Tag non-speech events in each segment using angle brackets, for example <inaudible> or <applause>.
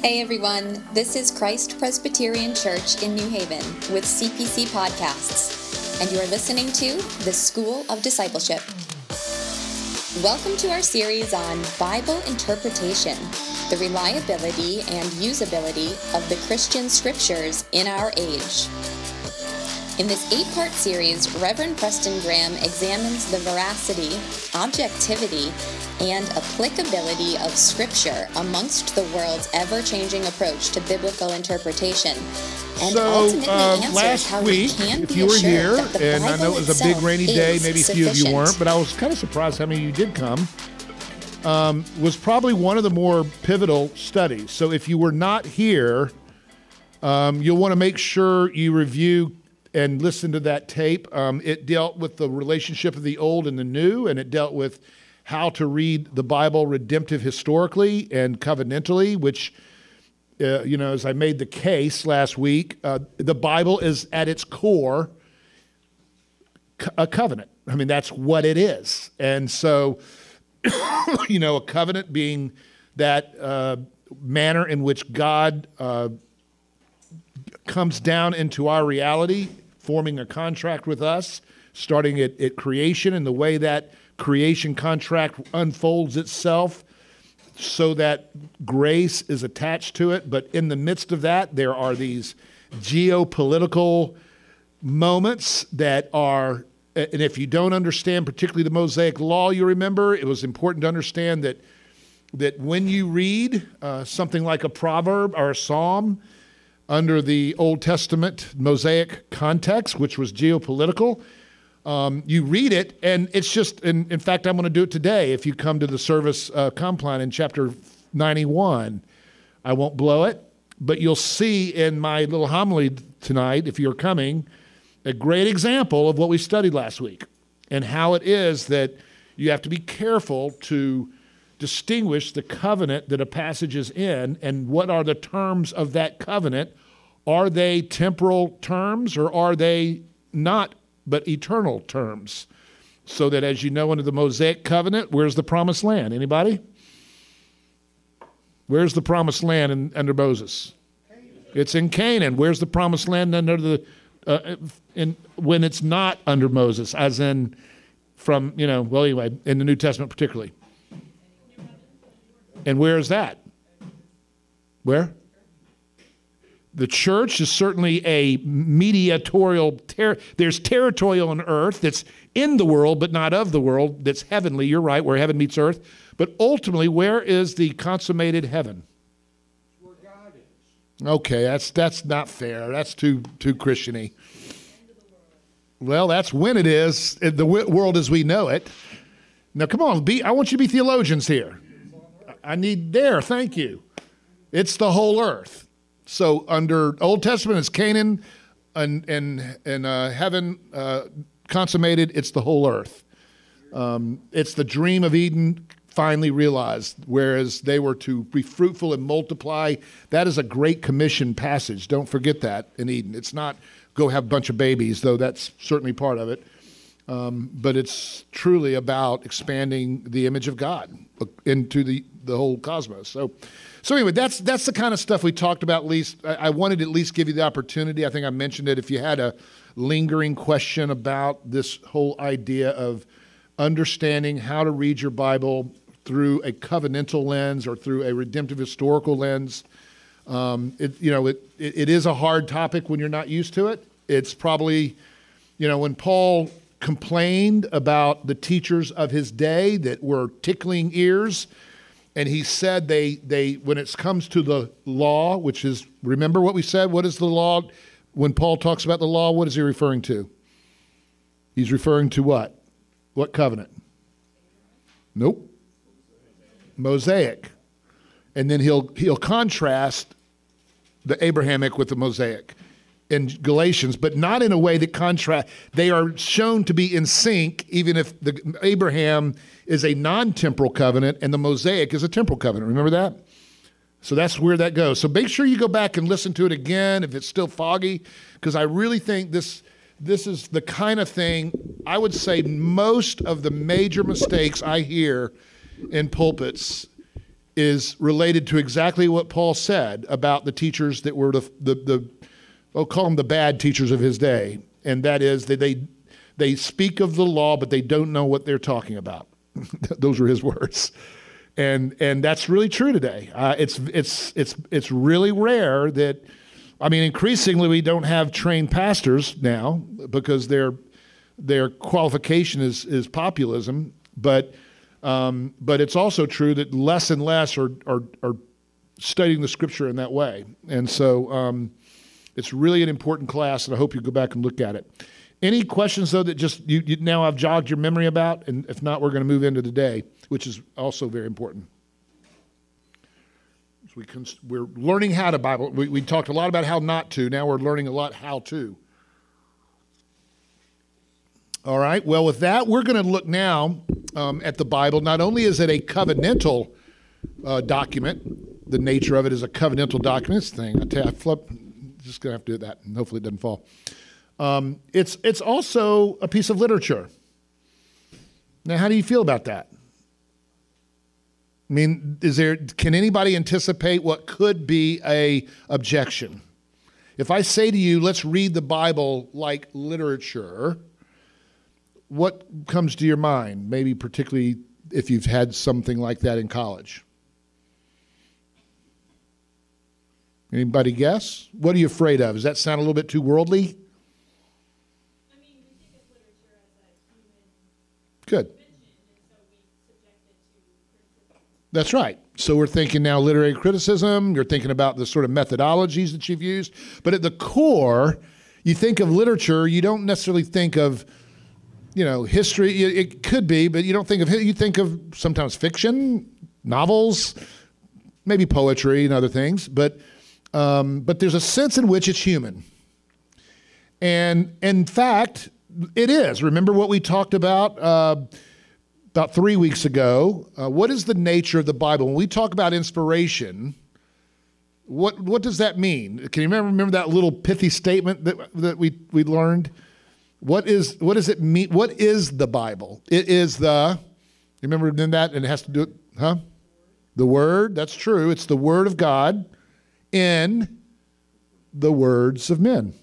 Hey everyone, this is Christ Presbyterian Church in New Haven with CPC Podcasts, and you are listening to the School of Discipleship. Welcome to our series on Bible interpretation, the reliability and usability of the Christian scriptures in our age. In this eight part series, Reverend Preston Graham examines the veracity, objectivity, and applicability of Scripture amongst the world's ever changing approach to biblical interpretation. And so, ultimately uh, answers last how week, we can if you were here, and I know it was a big rainy day, maybe a few of you weren't, but I was kind of surprised how many of you did come. Um, was probably one of the more pivotal studies. So if you were not here, um, you'll want to make sure you review and listen to that tape. Um, it dealt with the relationship of the old and the new, and it dealt with how to read the Bible redemptive historically and covenantally, which, uh, you know, as I made the case last week, uh, the Bible is at its core co- a covenant. I mean, that's what it is. And so, <coughs> you know, a covenant being that uh, manner in which God uh, comes down into our reality, forming a contract with us, starting at, at creation and the way that creation contract unfolds itself so that grace is attached to it. But in the midst of that, there are these geopolitical moments that are, and if you don't understand, particularly the Mosaic Law, you remember, it was important to understand that that when you read uh, something like a proverb or a psalm under the Old Testament Mosaic context, which was geopolitical, um, you read it, and it's just, and in fact, I'm going to do it today. If you come to the service uh, compline in chapter 91, I won't blow it, but you'll see in my little homily tonight, if you're coming, a great example of what we studied last week and how it is that you have to be careful to distinguish the covenant that a passage is in and what are the terms of that covenant. Are they temporal terms or are they not, but eternal terms? So that as you know under the Mosaic covenant, where's the promised land? Anybody? Where's the promised land in, under Moses? It's in Canaan. Where's the promised land under the uh, in when it's not under Moses, as in from you know well anyway in the New Testament particularly. And where is that? Where? The church is certainly a mediatorial. Ter- there's territorial on earth that's in the world but not of the world. That's heavenly. You're right, where heaven meets earth. But ultimately, where is the consummated heaven? Where God is. Okay, that's that's not fair. That's too too Christiany. Well, that's when it is the world as we know it. Now, come on, be. I want you to be theologians here. I need there. Thank you. It's the whole earth. So under Old Testament, it's Canaan, and and and uh, heaven uh, consummated. It's the whole earth. Um, it's the dream of Eden finally realized. Whereas they were to be fruitful and multiply. That is a great commission passage. Don't forget that in Eden. It's not go have a bunch of babies, though that's certainly part of it. Um, but it's truly about expanding the image of God into the, the whole cosmos. So, so anyway, that's that's the kind of stuff we talked about. At least I, I wanted to at least give you the opportunity. I think I mentioned it. If you had a lingering question about this whole idea of understanding how to read your Bible through a covenantal lens or through a redemptive historical lens, um, it, you know, it, it, it is a hard topic when you're not used to it. It's probably, you know, when Paul complained about the teachers of his day that were tickling ears, and he said they, they when it comes to the law, which is, remember what we said? What is the law? When Paul talks about the law, what is he referring to? He's referring to what? What covenant? Nope. Mosaic. And then he'll he'll contrast the Abrahamic with the Mosaic in Galatians, but not in a way that contrast. They are shown to be in sync, even if the Abraham is a non-temporal covenant and the Mosaic is a temporal covenant. Remember that? So that's where that goes. So make sure you go back and listen to it again if it's still foggy, because I really think this this is the kind of thing I would say most of the major mistakes I hear in pulpits is related to exactly what Paul said about the teachers that were the, the, the I'll call them the bad teachers of his day. And that is that they, they speak of the law, but they don't know what they're talking about. <laughs> Those were his words. And, and that's really true today. Uh, it's, it's, it's, it's really rare that, I mean, increasingly we don't have trained pastors now because their, their qualification is, is populism. But um, but it's also true that less and less are, are, are studying the scripture in that way. And so um, it's really an important class, and I hope you go back and look at it. Any questions, though, that just you, you now have jogged your memory about? And if not, we're going to move into the day, which is also very important. So we cons- we're learning how to Bible. We, we talked a lot about how not to. Now we're learning a lot how to. All right. Well, with that, we're going to look now um, at the Bible. Not only is it a covenantal uh, document, the nature of it is a covenantal document. This thing, I tell I flip, just to have to do that, and hopefully it doesn't fall. Um, it's, it's also a piece of literature. Now, how do you feel about that? I mean, is there, can anybody anticipate what could be a objection? If I say to you, let's read the Bible like literature, what comes to your mind, maybe particularly if you've had something like that in college? Anybody guess? What are you afraid of? Does that sound a little bit too worldly? I mean, we think of literature as a human Good. That's right. So we're thinking now literary criticism. You're thinking about the sort of methodologies that you've used. But at the core, you think of literature, you don't necessarily think of you know, history. It could be, but you don't think of you think of sometimes fiction, novels, maybe poetry and other things. But um, but there's a sense in which it's human, and in fact, it is. Remember what we talked about. Uh, about three weeks ago, uh, what is the nature of the Bible? When we talk about inspiration, what what does that mean? Can you remember, remember that little pithy statement that that we we learned? What is what does it mean? What is the Bible? It is the you remember in that, and it has to do huh? The Word. That's true. It's the Word of God in the words of men.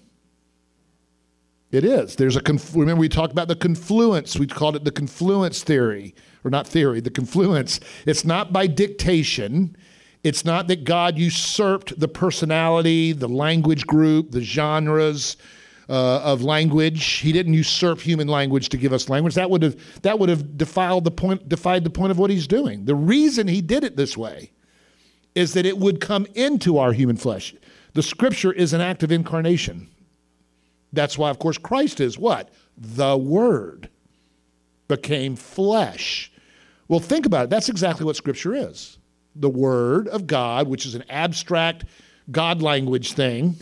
It is. There's a conf- remember we talked about the confluence. We called it the confluence theory, or not theory, the confluence. It's not by dictation. It's not that God usurped the personality, the language group, the genres, uh, of language. He didn't usurp human language to give us language. That would have that would have defiled the point, defied the point of what he's doing. The reason he did it this way is that it would come into our human flesh. The Scripture is an act of incarnation. That's why, of course, Christ is what the Word became flesh. Well, think about it. That's exactly what Scripture is. The Word of God, which is an abstract God language thing,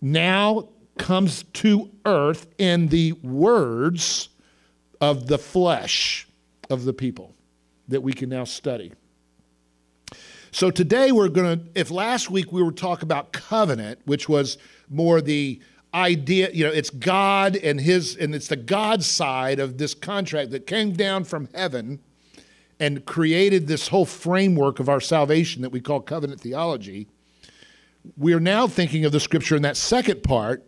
now comes to earth in the words of the flesh of the people that we can now study. So today we're going to, if last week we were talking about covenant, which was more the idea, you know, it's God and his, and it's the God side of this contract that came down from heaven and created this whole framework of our salvation that we call covenant theology. We are now thinking of the scripture in that second part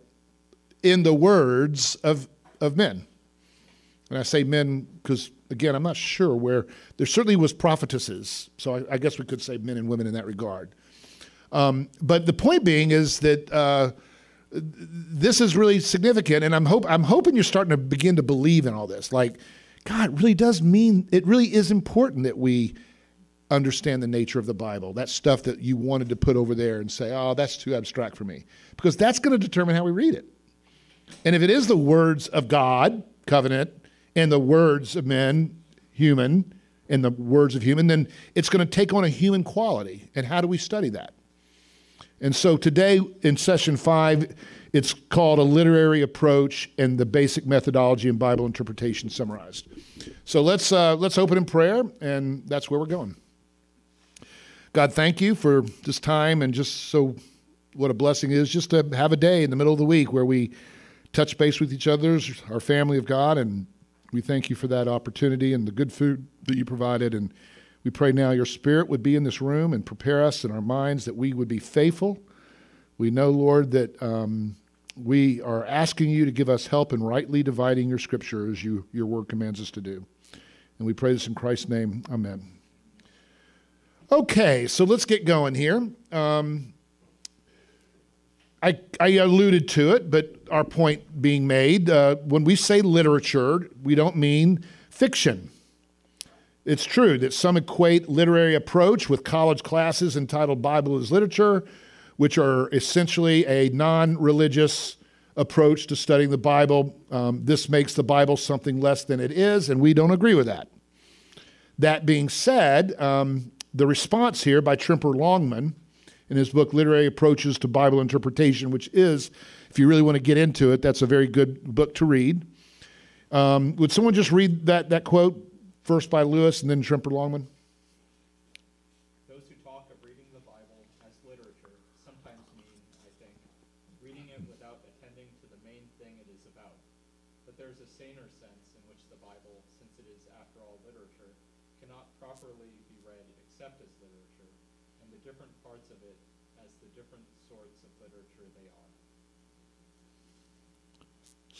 in the words of, of men. And I say men because, again, I'm not sure where. There certainly was prophetesses, so I, I guess we could say men and women in that regard. Um, but the point being is that uh, this is really significant, and I'm, hope, I'm hoping you're starting to begin to believe in all this. Like, God really does mean, it really is important that we understand the nature of the Bible. That stuff that you wanted to put over there and say, oh, that's too abstract for me. Because that's going to determine how we read it. And if it is the words of God, covenant, and the words of men, human, and the words of human, then it's going to take on a human quality. And how do we study that? And so today in session five, it's called a literary approach and the basic methodology in Bible interpretation summarized. So let's uh, let's open in prayer, and that's where we're going. God, thank you for this time, and just so what a blessing it is just to have a day in the middle of the week where we touch base with each other, our family of God, and we thank you for that opportunity and the good food that you provided. And We pray now your spirit would be in this room and prepare us in our minds that we would be faithful. We know, Lord, that um, we are asking you to give us help in rightly dividing your scripture as you, your word commands us to do. And we pray this in Christ's name. Amen. Okay, so let's get going here. Um, I, I, alluded to it, but our point being made uh, when we say literature, we don't mean fiction. It's true that some equate literary approach with college classes entitled Bible as Literature, which are essentially a non religious approach to studying the Bible. Um, this makes the Bible something less than it is, and we don't agree with that. That being said, um, the response here by Tremper Longman in his book Literary Approaches to Bible Interpretation, which is, if you really want to get into it, that's a very good book to read. Um, would someone just read that, that quote first by Lewis and then Tremper Longman?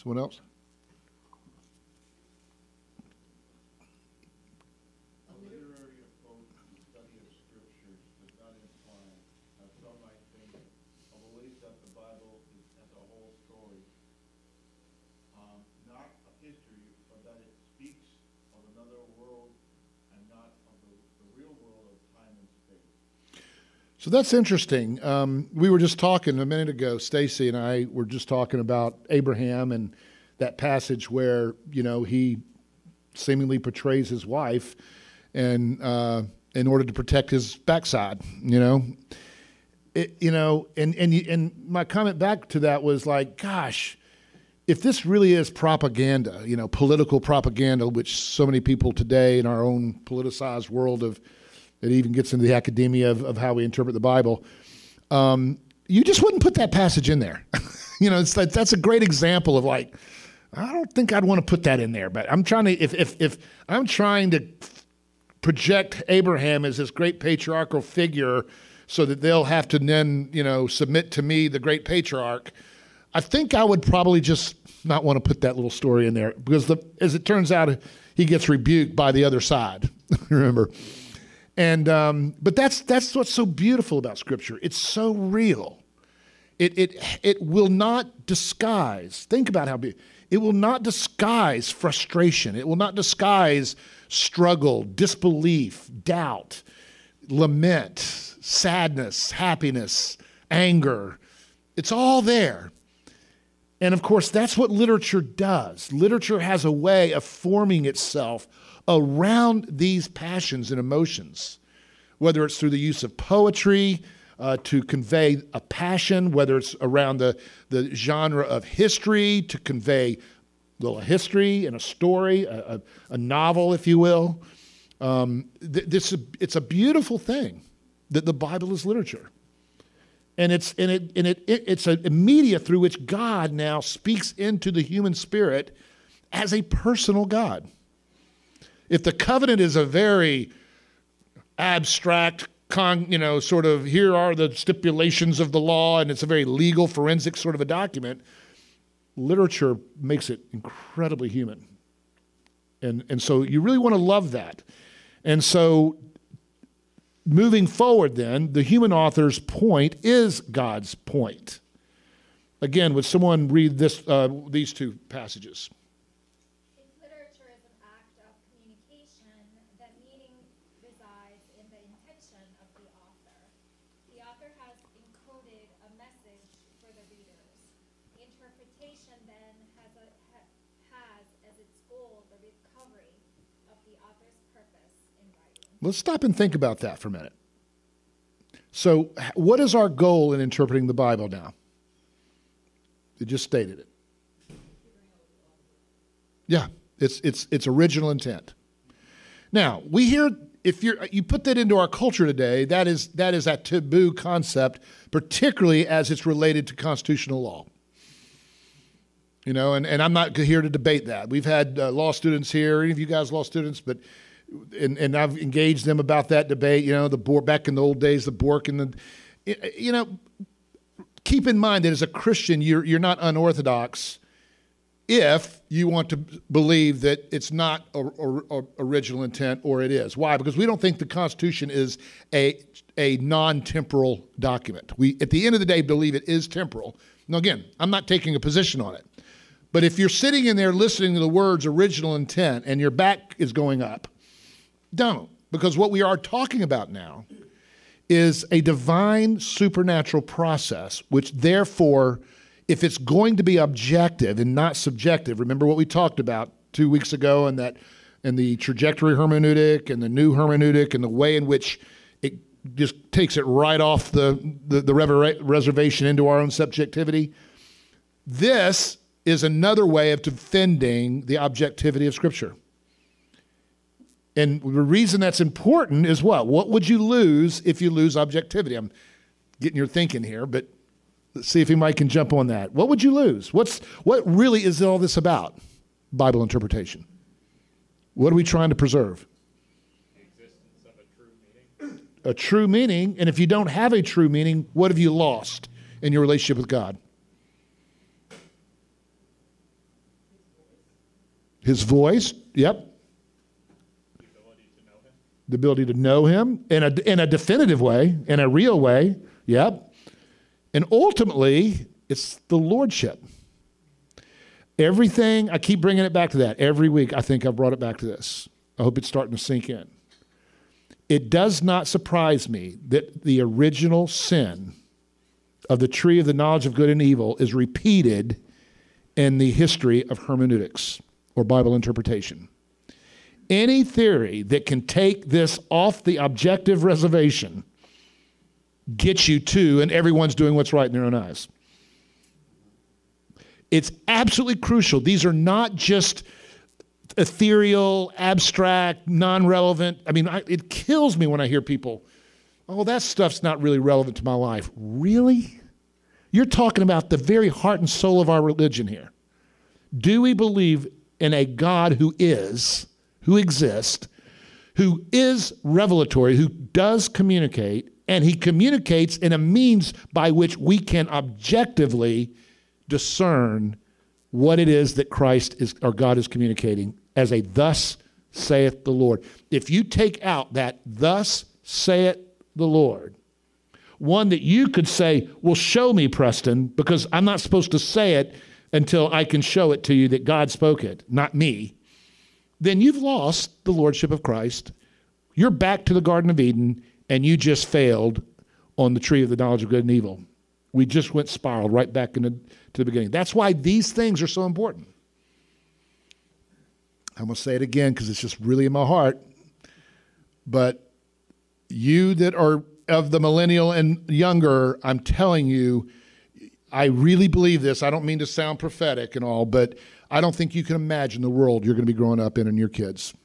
Someone else? A literary approach to the study of scriptures does not imply, as some might think, a belief that the Bible is as a whole story, um, not of history, but that it speaks of another world and not of the, the real world of time and space. So that's interesting. Um, we were just talking a minute ago. Stacy and I were just talking about Abraham and that passage where you know he seemingly portrays his wife, and uh, in order to protect his backside. You know, it, you know, and and and my comment back to that was like, gosh. If this really is propaganda, you know, political propaganda, which so many people today in our own politicized world of it even gets into the academia of, of how we interpret the Bible. Um, you just wouldn't put that passage in there. <laughs> you know, it's like, that's a great example of like, I don't think I'd want to put that in there, but I'm trying to, if, if, if I'm trying to project Abraham as this great patriarchal figure so that they'll have to then, you know, submit to me, the great patriarch, I think I would probably just not want to put that little story in there because the, as it turns out, he gets rebuked by the other side. <laughs> Remember? And um, but that's that's what's so beautiful about Scripture. It's so real. It it it will not disguise. Think about how. It will not disguise frustration. It will not disguise struggle, disbelief, doubt, lament, sadness, happiness, anger. It's all there. And of course, that's what literature does. Literature has a way of forming itself around these passions and emotions, whether it's through the use of poetry uh, to convey a passion, whether it's around the, the genre of history to convey a little history and a story, a, a, a novel, if you will. Um, th- this, it's a beautiful thing that the Bible is literature. And it's, and it, and it, it, it's a media through which God now speaks into the human spirit as a personal God. If the covenant is a very abstract, con, you know, sort of here are the stipulations of the law, and it's a very legal, forensic sort of a document, literature makes it incredibly human. And, and so you really want to love that. And so moving forward, then, the human author's point is God's point. Again, would someone read this, uh, these two passages? Let's stop and think about that for a minute. So, what is our goal in interpreting the Bible now? It just stated it. Yeah, it's it's it's original intent. Now, we hear if you're you put that into our culture today, that is that is a taboo concept, particularly as it's related to constitutional law. You know, and, and I'm not here to debate that. We've had uh, law students here, any of you guys law students, but and, and I've engaged them about that debate. You know, the Bork back in the old days, the Bork and the, you know, keep in mind that as a Christian, you're you're not unorthodox if you want to believe that it's not a, a, a original intent or it is. Why? Because we don't think the Constitution is a a non-temporal document. We at the end of the day believe it is temporal. Now again, I'm not taking a position on it. But if you're sitting in there listening to the words original intent and your back is going up, don't. Because what we are talking about now is a divine supernatural process, which therefore, if it's going to be objective and not subjective, remember what we talked about two weeks ago and that and the trajectory hermeneutic and the new hermeneutic and the way in which it just takes it right off the, the, the reservation into our own subjectivity. This is another way of defending the objectivity of Scripture. And the reason that's important is what? What would you lose if you lose objectivity? I'm getting your thinking here, but let's see if anybody can jump on that. What would you lose? What's what really is all this about? Bible interpretation. What are we trying to preserve? The existence of a true meaning. A true meaning, and if you don't have a true meaning, what have you lost in your relationship with God? His voice, yep the ability to know him in a, in a definitive way, in a real way. Yep. And ultimately, it's the lordship. Everything, I keep bringing it back to that. Every week, I think I've brought it back to this. I hope it's starting to sink in. It does not surprise me that the original sin of the tree of the knowledge of good and evil is repeated in the history of hermeneutics or Bible interpretation any theory that can take this off the objective reservation gets you to, and everyone's doing what's right in their own eyes. It's absolutely crucial. These are not just ethereal, abstract, non relevant. I mean, I, it kills me when I hear people, oh, that stuff's not really relevant to my life. Really? You're talking about the very heart and soul of our religion here. Do we believe in a God who is? Who exists, who is revelatory, who does communicate, and he communicates in a means by which we can objectively discern what it is that Christ is or God is communicating as a thus saith the Lord. If you take out that thus saith the Lord, one that you could say, Well, show me, Preston, because I'm not supposed to say it until I can show it to you that God spoke it, not me then you've lost the lordship of Christ. You're back to the Garden of Eden, and you just failed on the tree of the knowledge of good and evil. We just went spiraled right back into to the beginning. That's why these things are so important. I'm going to say it again because it's just really in my heart. But you that are of the millennial and younger, I'm telling you, I really believe this. I don't mean to sound prophetic and all, but I don't think you can imagine the world you're going to be growing up in and your kids.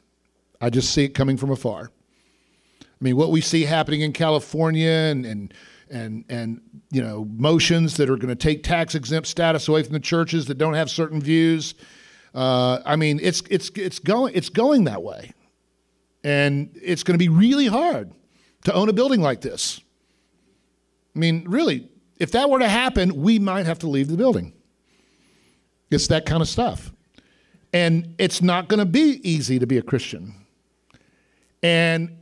I just see it coming from afar. I mean, what we see happening in California and and and and you know motions that are going to take tax exempt status away from the churches that don't have certain views. Uh, I mean, it's it's it's going it's going that way, and it's going to be really hard to own a building like this. I mean, really, if that were to happen, we might have to leave the building. It's that kind of stuff. And it's not going to be easy to be a Christian. And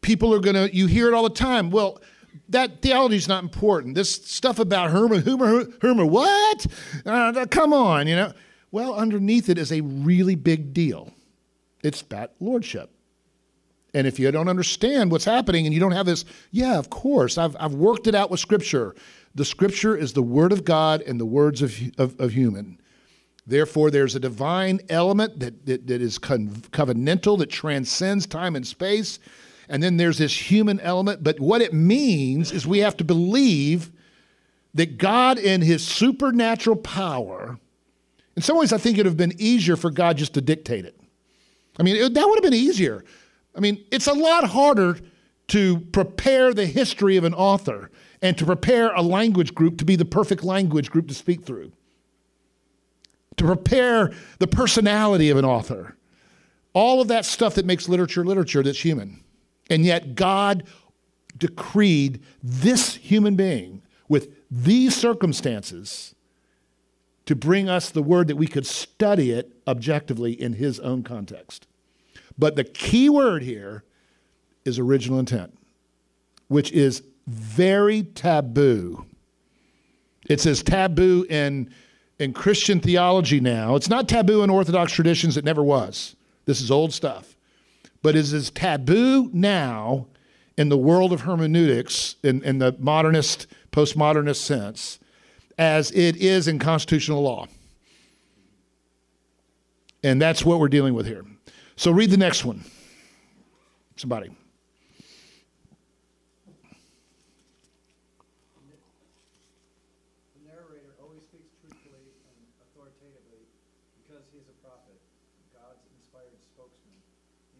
people are going to, you hear it all the time. Well, that theology is not important. This stuff about Herman, Herman, what? Uh, come on, you know. Well, underneath it is a really big deal. It's that lordship. And if you don't understand what's happening and you don't have this, yeah, of course, I've, I've worked it out with Scripture. The Scripture is the Word of God and the words of, of, of human. Therefore, there's a divine element that, that, that is covenantal, that transcends time and space. And then there's this human element. But what it means is we have to believe that God, in his supernatural power, in some ways, I think it would have been easier for God just to dictate it. I mean, it, that would have been easier. I mean, it's a lot harder to prepare the history of an author and to prepare a language group to be the perfect language group to speak through to prepare the personality of an author. all of that stuff that makes literature literature that's human. And yet God decreed this human being with these circumstances to bring us the word that we could study it objectively in his own context. But the key word here is original intent, which is very taboo. It's as taboo in, in Christian theology now. It's not taboo in Orthodox traditions, it never was. This is old stuff. But is as taboo now in the world of hermeneutics, in, in the modernist, postmodernist sense, as it is in constitutional law. And that's what we're dealing with here. So read the next one. Somebody. The narrator always speaks truthfully and authoritatively because he is a prophet, God's inspired spokesman.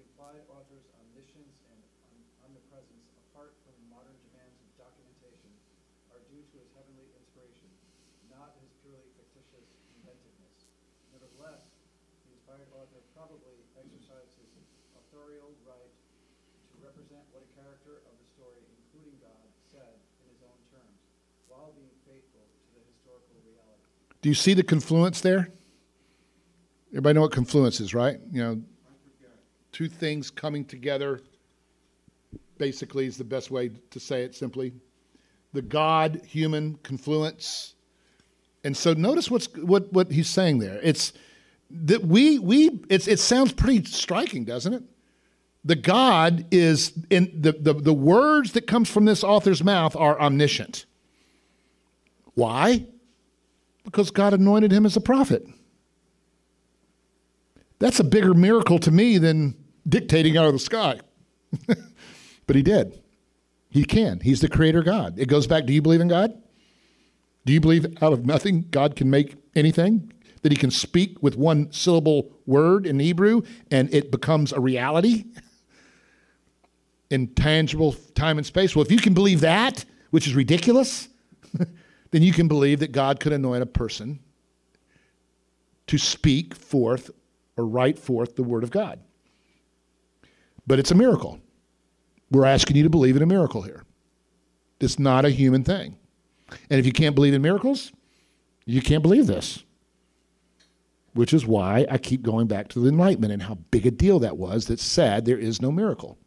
The implied author's omniscience and om- omnipresence, apart from modern demands of documentation, are due to his heavenly inspiration, not his purely fictitious inventiveness. Nevertheless, the inspired author probably exercised his authorial right to represent what a character of the story, including God, said in his own terms, while being faithful to the historical reality. Do you see the confluence there? Everybody know what confluence is, right? You know, two things coming together basically is the best way to say it simply. The God human confluence. And so notice what's what what he's saying there. It's that we we it's it sounds pretty striking, doesn't it? The God is in the, the, the words that comes from this author's mouth are omniscient. Why? Because God anointed him as a prophet. That's a bigger miracle to me than dictating out of the sky. <laughs> but he did. He can. He's the creator God. It goes back do you believe in God? Do you believe out of nothing God can make anything? That he can speak with one syllable word in Hebrew and it becomes a reality in tangible time and space? Well, if you can believe that, which is ridiculous, <laughs> then you can believe that God could anoint a person to speak forth or write forth the word of God. But it's a miracle. We're asking you to believe in a miracle here. It's not a human thing. And if you can't believe in miracles, you can't believe this. Which is why I keep going back to the Enlightenment and how big a deal that was that said there is no miracle.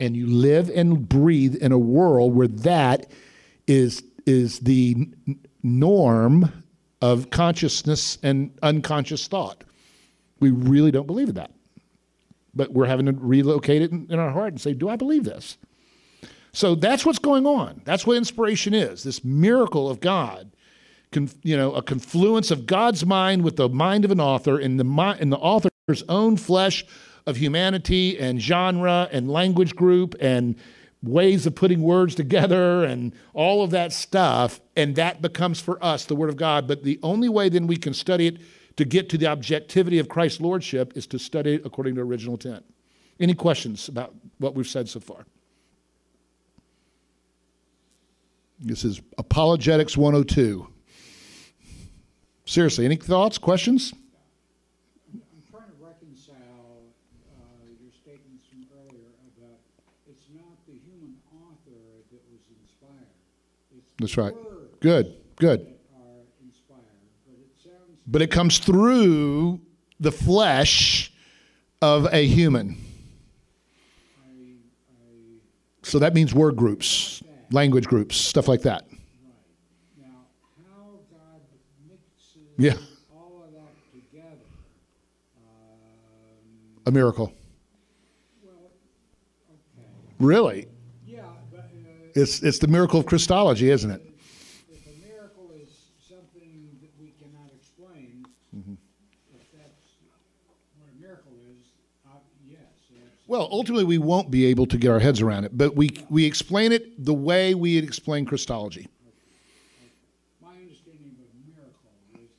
And you live and breathe in a world where that is, is the norm of consciousness and unconscious thought. We really don't believe in that. But we're having to relocate it in, in our heart and say, do I believe this? So that's what's going on. That's what inspiration is this miracle of God. Con, you know, a confluence of God's mind with the mind of an author in the, in the author's own flesh of humanity and genre and language group and ways of putting words together and all of that stuff. And that becomes for us the Word of God. But the only way then we can study it to get to the objectivity of Christ's Lordship is to study according to original intent. Any questions about what we've said so far? This is Apologetics 102. Seriously, any thoughts, questions? I'm trying to reconcile uh, your statements from earlier about it's not the human author that was inspired. That's right. Good, good. that are inspired. But it sounds But it comes through the flesh of a human. So that means word groups, language groups, stuff like that. right now how God mixes Yeah. all of that together. A miracle. well, okay, Really? yeah, but uh, It's, it's the miracle of Christology, isn't it? if a miracle is something that we cannot explain, Mm-hmm. if that's what a miracle is, uh, yes. absolutely. Well, ultimately, we won't be able to get our heads around it, but we, we explain it the way we explain Christology. My understanding of a miracle is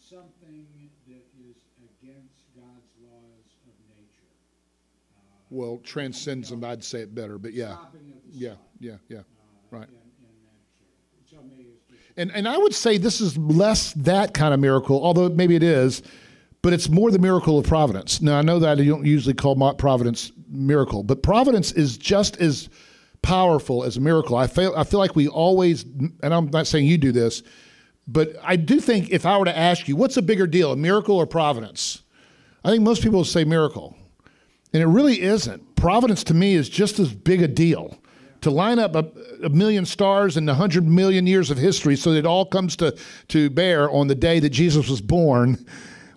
something that is against God's laws of nature. Well, transcends them, I'd say it better, but yeah. Stopping of the Yeah, yeah, yeah. uh, Right. And, and that sort of, so maybe it's just And, and I would say this is less that kind of miracle, although maybe it is, but it's more the miracle of providence. Now, I know that you don't usually call providence miracle, but providence is just as powerful as a miracle. I feel, I feel like we always, and I'm not saying you do this, but I do think if I were to ask you, what's a bigger deal, a miracle or providence? I think most people say miracle. And it really isn't. Providence to me is just as big a deal. To line up a, a million stars in a hundred million years of history so that it all comes to, to bear on the day that Jesus was born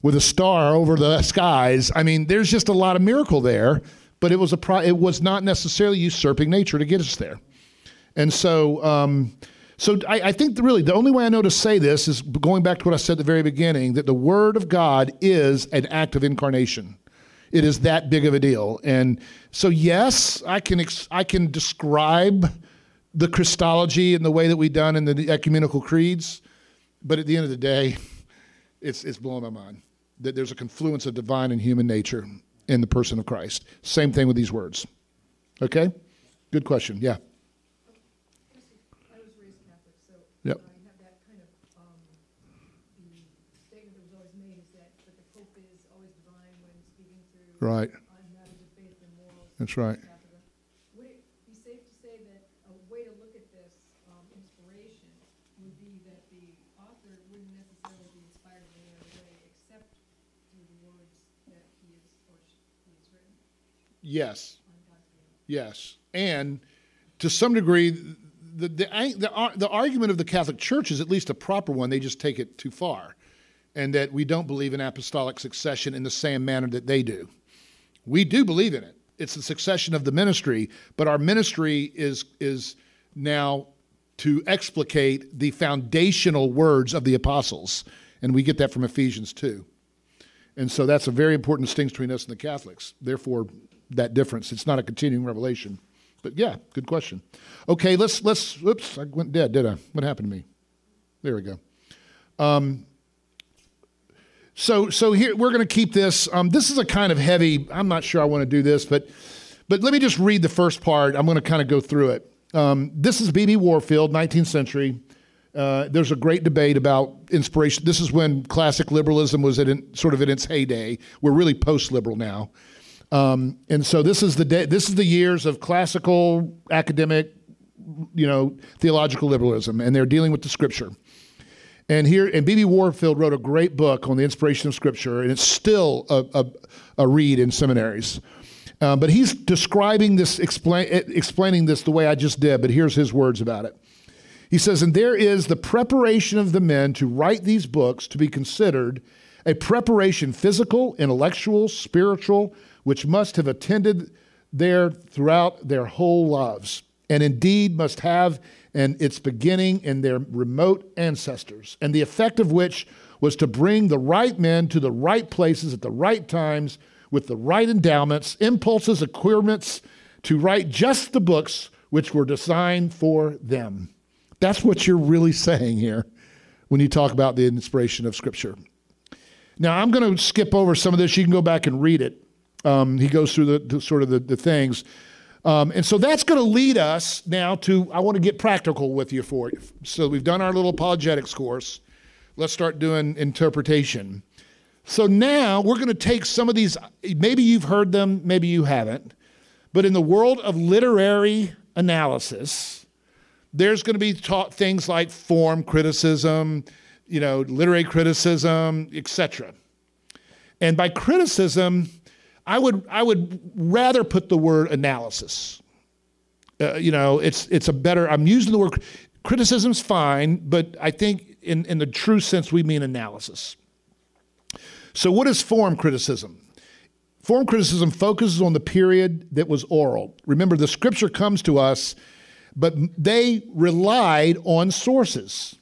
with a star over the <laughs> skies. I mean, there's just a lot of miracle there, but it was a pro- it was not necessarily usurping nature to get us there. And so, um, so I, I think really the only way I know to say this is going back to what I said at the very beginning that the Word of God is an act of incarnation. It is that big of a deal. And so, yes, I can ex- I can describe the Christology and the way that we've done in the ecumenical creeds, but at the end of the day, it's it's blowing my mind that there's a confluence of divine and human nature in the person of Christ. Same thing with these words. Okay? Good question. Yeah. I was raised Catholic, Yep. I have that kind of, um, the statement that was always made is that, that the Pope is always divine when speaking through Right. on matters of faith and morals. That's right. Catholic. Would it be safe to say that a way to look at this, um, inspiration would be that the author wouldn't necessarily be inspired in any other way except through the words that he is, or sh- he has written Yes. Yes, and to some degree, the the the, the argument of the Catholic Church is at least a proper one. They just take it too far, and that we don't believe in apostolic succession in the same manner that they do. We do believe in it. It's the succession of the ministry, but our ministry is is now to explicate the foundational words of the apostles, and we get that from Ephesians two. And so that's a very important distinction between us and the Catholics. Therefore, that difference. It's not a continuing revelation. But yeah, good question. Okay, let's let's oops, I went dead, did I? What happened to me? There we go. Um, so so here we're going to keep this. Um, this is a kind of heavy. I'm not sure I want to do this, but but let me just read the first part. I'm going to kind of go through it. Um, this is B.B. Warfield, 19th century. Uh, there's a great debate about inspiration. This is when classic liberalism was at in, sort of in its heyday. We're really post-liberal now, um, and so this is the day, this is the years of classical academic, you know, theological liberalism, and they're dealing with the Scripture. And here, and B.B. Warfield wrote a great book on the inspiration of Scripture, and it's still a, a, a read in seminaries. Uh, but he's describing this, explain, explaining this the way I just did. But here's his words about it. He says, and there is the preparation of the men to write these books to be considered a preparation physical, intellectual, spiritual, which must have attended there throughout their whole lives, and indeed must have and its beginning in their remote ancestors, and the effect of which was to bring the right men to the right places at the right times with the right endowments, impulses, acquirements to write just the books which were designed for them. That's what you're really saying here when you talk about the inspiration of Scripture. Now, I'm going to skip over some of this. You can go back and read it. Um, he goes through the, the sort of the, the things. Um, and so that's going to lead us now to I want to get practical with you for you. So we've done our little apologetics course. Let's start doing interpretation. So now we're going to take some of these, maybe you've heard them, maybe you haven't, but in the world of literary analysis, there's going to be taught things like form criticism, you know, literary criticism, etc. And by criticism, I would I would rather put the word analysis. Uh, you know, it's it's a better. I'm using the word criticism's fine, but I think in in the true sense we mean analysis. So, what is form criticism? Form criticism focuses on the period that was oral. Remember, the scripture comes to us, but they relied on sources.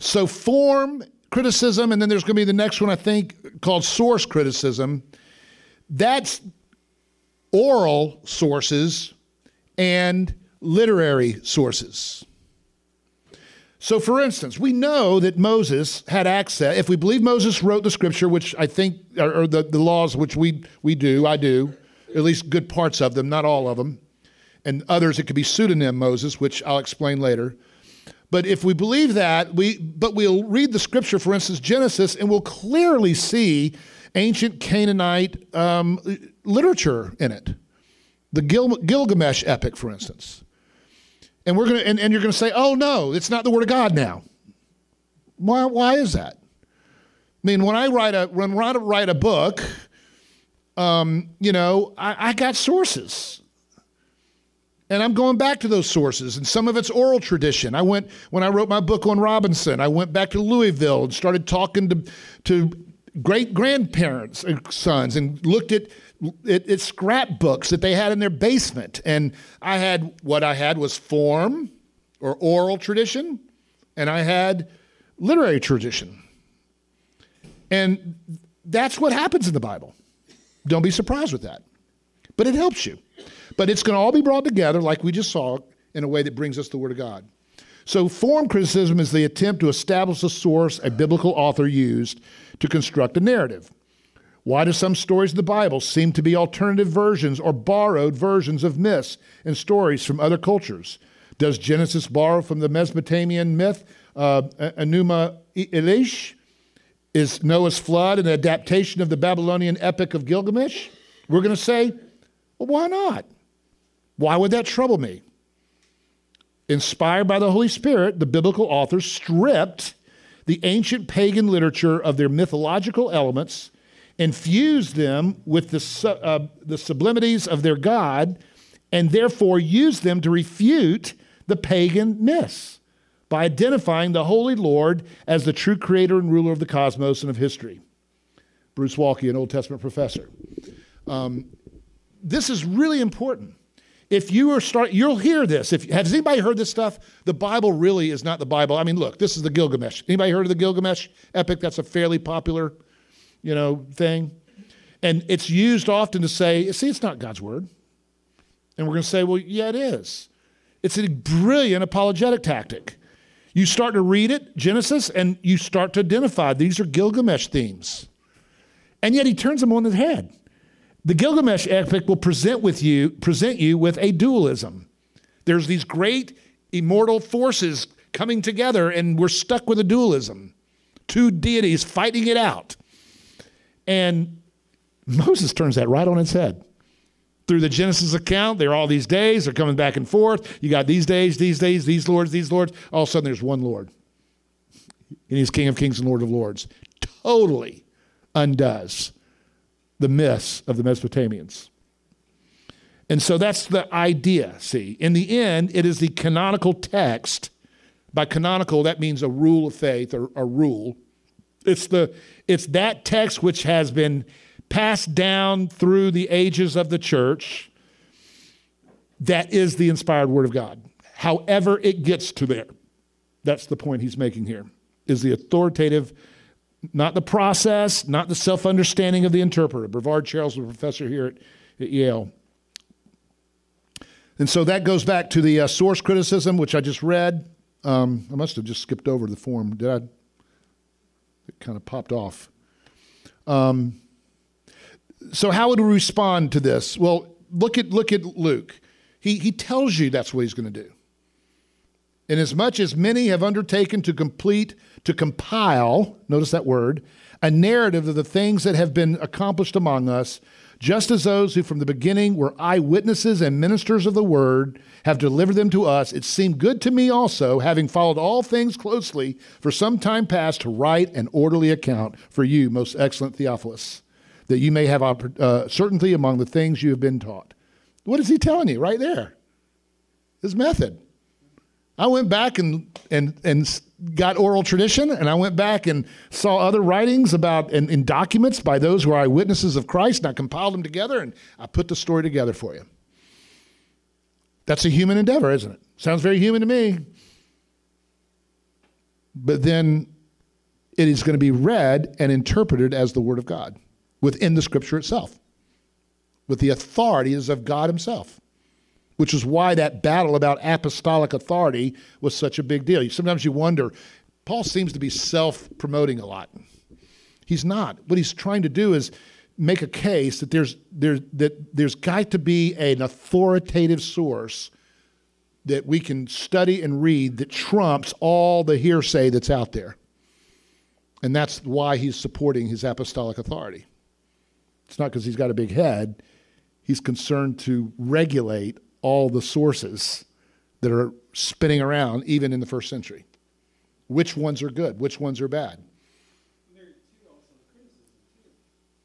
So, form criticism, and then there's going to be the next one, I think, called source criticism. That's oral sources and literary sources. So, for instance, we know that Moses had access. If we believe Moses wrote the scripture, which I think, or, the, the laws, which we, we do, I do, at least good parts of them, not all of them, and others it could be pseudonym Moses, which I'll explain later. But if we believe that, we but we'll read the scripture, for instance, Genesis, and we'll clearly see ancient Canaanite um, literature in it. The Gil- Gilgamesh epic, for instance. And we're gonna and, and you're gonna say, oh no, it's not the word of God now. Why why is that? I mean, when I write a when I write a book, um, you know, I, I got sources. And I'm going back to those sources, and some of it's oral tradition. I went when I wrote my book on Robinson. I went back to Louisville and started talking to to great grandparents sons, and looked at, at at scrapbooks that they had in their basement. And I had what I had was form or oral tradition, and I had literary tradition. And that's what happens in the Bible. Don't be surprised with that. But it helps you. But it's going to all be brought together, like we just saw, in a way that brings us the Word of God. So, form criticism is the attempt to establish a source a biblical author used to construct a narrative. Why do some stories of the Bible seem to be alternative versions or borrowed versions of myths and stories from other cultures? Does Genesis borrow from the Mesopotamian myth, uh, Enuma Elish? Is Noah's flood an adaptation of the Babylonian epic of Gilgamesh? We're going to say, well, why not? Why would that trouble me? Inspired by the Holy Spirit, the biblical authors stripped the ancient pagan literature of their mythological elements, infused them with the, uh, the sublimities of their God, and therefore used them to refute the pagan myths by identifying the Holy Lord as the true creator and ruler of the cosmos and of history. Bruce Waltke, an Old Testament professor. Um, this is really important. If you are start, you'll hear this. If has anybody heard this stuff? The Bible really is not the Bible. I mean, look, this is the Gilgamesh. Anybody heard of the Gilgamesh epic? That's a fairly popular, you know, thing. And it's used often to say, see, it's not God's word. And we're going to say, well, yeah, it is. It's a brilliant apologetic tactic. You start to read it, Genesis, and you start to identify these are Gilgamesh themes. And yet he turns them on his head. The Gilgamesh epic will present with you present you with a dualism. There's these great immortal forces coming together and we're stuck with a dualism. Two deities fighting it out. And Moses turns that right on its head. Through the Genesis account, there are all these days, they're coming back and forth. You got these days, these days, these lords, these lords. All of a sudden, there's one Lord. And he's King of Kings and Lord of Lords. Totally undoes the myths of the Mesopotamians. And so that's the idea, see. In the end, it is the canonical text. By canonical, that means a rule of faith or a rule. It's, the, it's that text which has been passed down through the ages of the church that is the inspired word of God. However, it gets to there. That's the point he's making here, is the authoritative not the process, not the self understanding of the interpreter. Brevard Childs, a professor here at, at, Yale. And so that goes back to the uh, source criticism, which I just read. Um, I must have just skipped over the form. Did I? It kind of popped off. Um, so how would we respond to this? Well, look at look at Luke. He he tells you that's what he's going to do. Inasmuch as many have undertaken to complete, to compile, notice that word, a narrative of the things that have been accomplished among us, just as those who from the beginning were eyewitnesses and ministers of the word have delivered them to us, it seemed good to me also, having followed all things closely for some time past, to write an orderly account for you, most excellent Theophilus, that you may have uh, certainty among the things you have been taught. What is he telling you right there? His method. I went back and, and, and got oral tradition, and I went back and saw other writings about and, and documents by those who are eyewitnesses of Christ, and I compiled them together, and I put the story together for you. That's a human endeavor, isn't it? Sounds very human to me. But then it is going to be read and interpreted as the Word of God within the Scripture itself, with the authorities of God Himself which is why that battle about apostolic authority was such a big deal. Sometimes you wonder, Paul seems to be self promoting a lot. He's not. What he's trying to do is make a case that there's, there, that there's got to be an authoritative source that we can study and read that trumps all the hearsay that's out there. And that's why he's supporting his apostolic authority. It's not because he's got a big head, he's concerned to regulate all the sources that are spinning around, even in the first century. Which ones are good? Which ones are bad?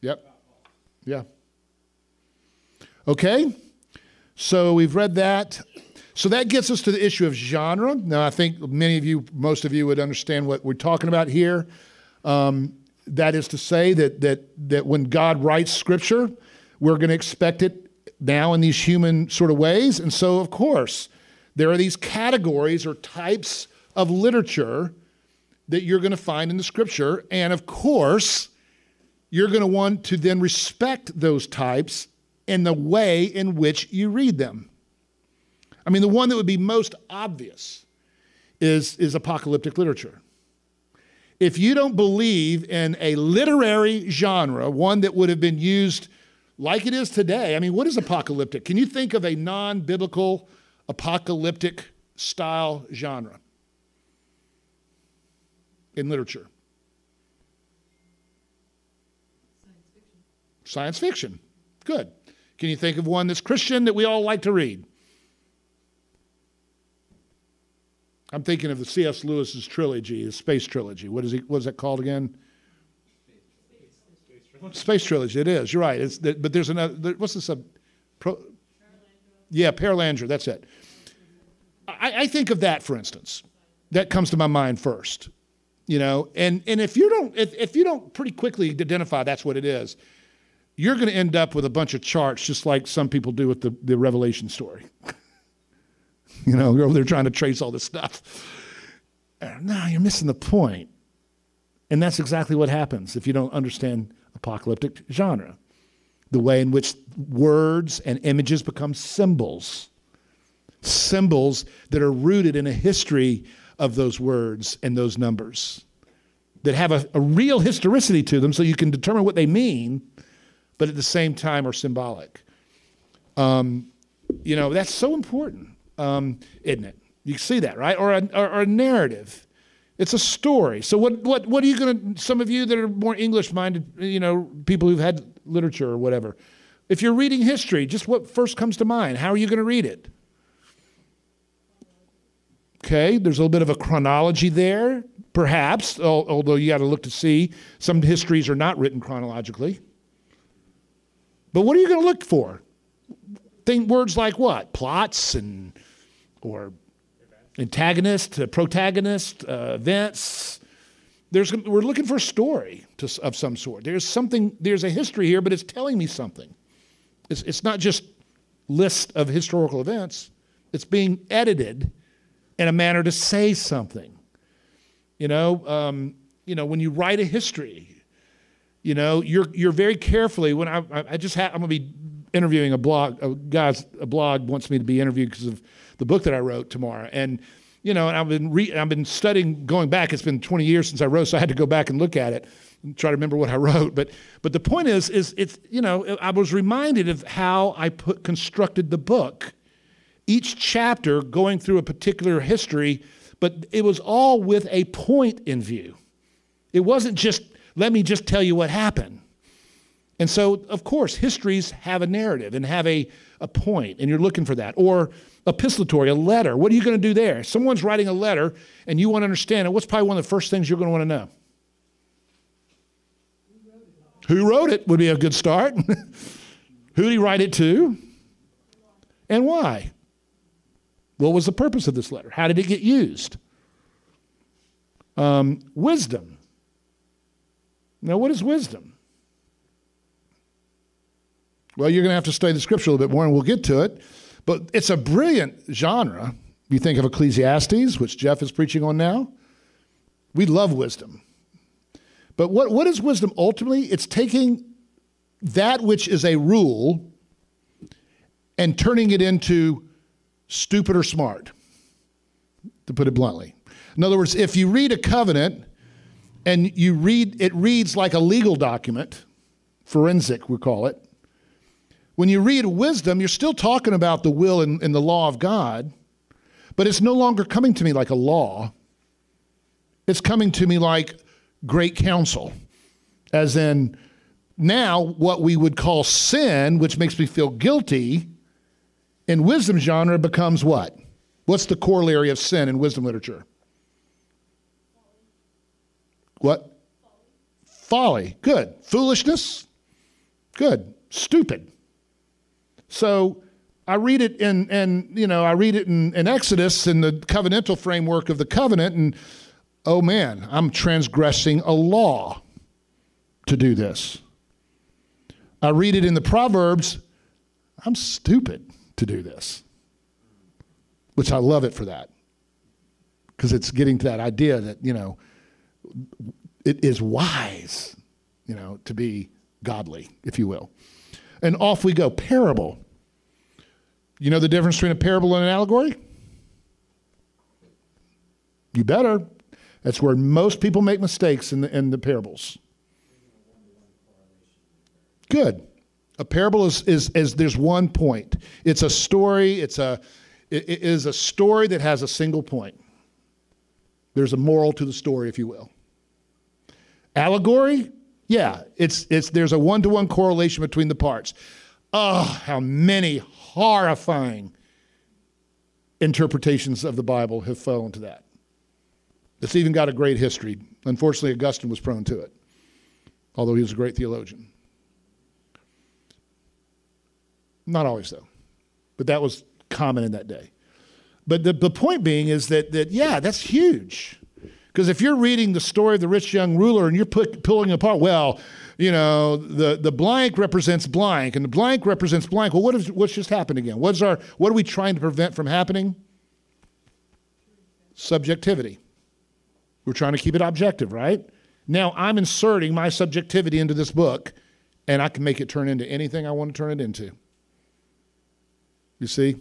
Yep. Yeah. Okay. So we've read that. So that gets us to the issue of genre. Now, I think many of you, most of you, would understand what we're talking about here. Um, that is to say that that that when God writes Scripture, we're going to expect it now in these human sort of ways, and so of course there are these categories or types of literature that you're going to find in the Scripture, and of course you're going to want to then respect those types in the way in which you read them. I mean, the one that would be most obvious is, is apocalyptic literature. If you don't believe in a literary genre, one that would have been used like it is today, I mean, what is apocalyptic? Can you think of a non biblical apocalyptic style genre in literature? Science fiction. Science fiction. Good. Can you think of one that's Christian that we all like to read? I'm thinking of the C.S. Lewis's trilogy, his space trilogy. What is he? What is that called again? Space trilogy. It is. You're right. It's, but there's another. There, what's this? Uh, pro, yeah, Perelandra. That's it. I, I think of that, for instance. That comes to my mind first. You know, and and if you don't, if, if you don't pretty quickly identify that's what it is, you're going to end up with a bunch of charts, just like some people do with the, the Revelation story. <laughs> you know, they're trying to trace all this stuff. No, you're missing the point. And that's exactly what happens if you don't understand apocalyptic genre the way in which words and images become symbols, symbols that are rooted in a history of those words and those numbers, that have a, a real historicity to them so you can determine what they mean but at the same time are symbolic. Um, you know, that's so important, um, isn't it? You see that, right? Or a, or, or a narrative. It's a story. So what, what, what are you going to, some of you that are more English-minded, you know, people who've had literature or whatever, if you're reading history, just what first comes to mind? How are you going to read it? Okay, there's a little bit of a chronology there, perhaps, although you got to look to see. Some histories are not written chronologically. But what are you going to look for? Think words like what? Plots and or antagonist, uh, protagonist, uh, events. There's, we're looking for a story to, of some sort. There's something. There's a history here, but it's telling me something. It's, it's not just list of historical events. It's being edited in a manner to say something. You know, um, you know, when you write a history, you know, you're you're very carefully. When I I just ha- I'm gonna be interviewing a blog. A guy's a blog wants me to be interviewed because of the book that I wrote tomorrow, and you know, and I've been re- I've been studying going back. It's been 20 years since I wrote, so I had to go back and look at it and try to remember what I <laughs> wrote. But but the point is is it's you know I was reminded of how I put constructed the book each chapter going through a particular history, but it was all with a point in view. It wasn't just, let me just tell you what happened. And so, of course, histories have a narrative and have a, a point, and you're looking for that. Or epistolatory, a letter. What are you going to do there? Someone's writing a letter, and you want to understand it. What's probably one of the first things you're going to want to know? Who wrote it would be a good start. <laughs> Who did he write it to? And why? What was the purpose of this letter? How did it get used? Um, wisdom. Now, what is wisdom? Well, you're going to have to study the scripture a little bit more, and we'll get to it. But it's a brilliant genre. You think of Ecclesiastes, which Jeff is preaching on now. We love wisdom. But what, what is wisdom ultimately? It's taking that which is a rule and turning it into stupid or smart, to put it bluntly. In other words, if you read a covenant and you read it reads like a legal document, forensic we call it. When you read wisdom, you're still talking about the will and, and the law of God, But it's no longer coming to me like a law. It's coming to me like great counsel, as in now what we would call sin, which makes me feel guilty, in wisdom genre becomes what? What's the corollary of sin in wisdom literature? What? Folly. Good. Foolishness. Good. Stupid. So I read it in, and you know, I read it in, in Exodus in the covenantal framework of the covenant, and oh man, I'm transgressing a law to do this. I read it in the Proverbs, I'm stupid to do this, which I love it for that. Because it's getting to that idea that, you know, it is wise, you know, to be godly, if you will. And off we go. Parable. You know the difference between a parable and an allegory? You better. That's where most people make mistakes in the, in the parables. Good. A parable is, is, is there's one point. It's a story, it's a, it, it is a story that has a single point. There's a moral to the story, if you will. Allegory, yeah, it's, it's, there's a one to one correlation between the parts. Oh, how many horrifying interpretations of the Bible have fallen to that. It's even got a great history. Unfortunately, Augustine was prone to it, although he was a great theologian. Not always, though, but that was common in that day. But the, the point being is that, that, yeah, that's huge. Because if you're reading the story of the rich young ruler and you're put, pulling apart, well, you know, the, the blank represents blank and the blank represents blank. Well, what is, what's just happened again? What's our, what are we trying to prevent from happening? Subjectivity. We're trying to keep it objective, right? Now I'm inserting my subjectivity into this book and I can make it turn into anything I want to turn it into. You see?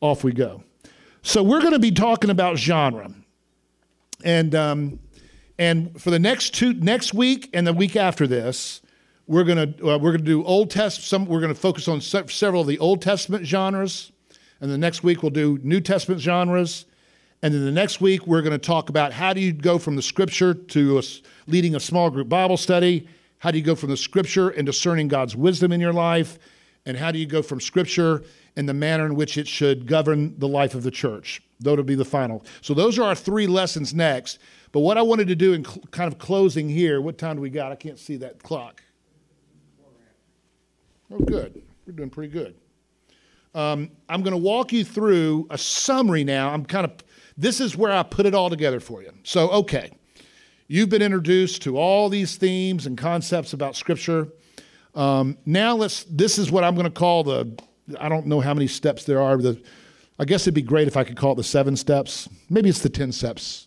Off we go. So we're going to be talking about genre. And um, and for the next two next week and the week after this, we're gonna uh, we're gonna do Old Testament. Some we're gonna focus on se- several of the Old Testament genres, and the next week we'll do New Testament genres, and then the next week we're gonna talk about how do you go from the Scripture to a, leading a small group Bible study. How do you go from the Scripture and discerning God's wisdom in your life, and how do you go from Scripture and the manner in which it should govern the life of the church? That'll be the final. So those are our three lessons next. But what I wanted to do in cl- kind of closing here, what time do we got? I can't see that clock. Oh, good. We're doing pretty good. Um, I'm going to walk you through a summary now. I'm kind of, this is where I put it all together for you. So, okay, you've been introduced to all these themes and concepts about Scripture. Um, now let's, this is what I'm going to call the, I don't know how many steps there are. The, I guess it'd be great if I could call it the seven steps. Maybe it's the 10 steps.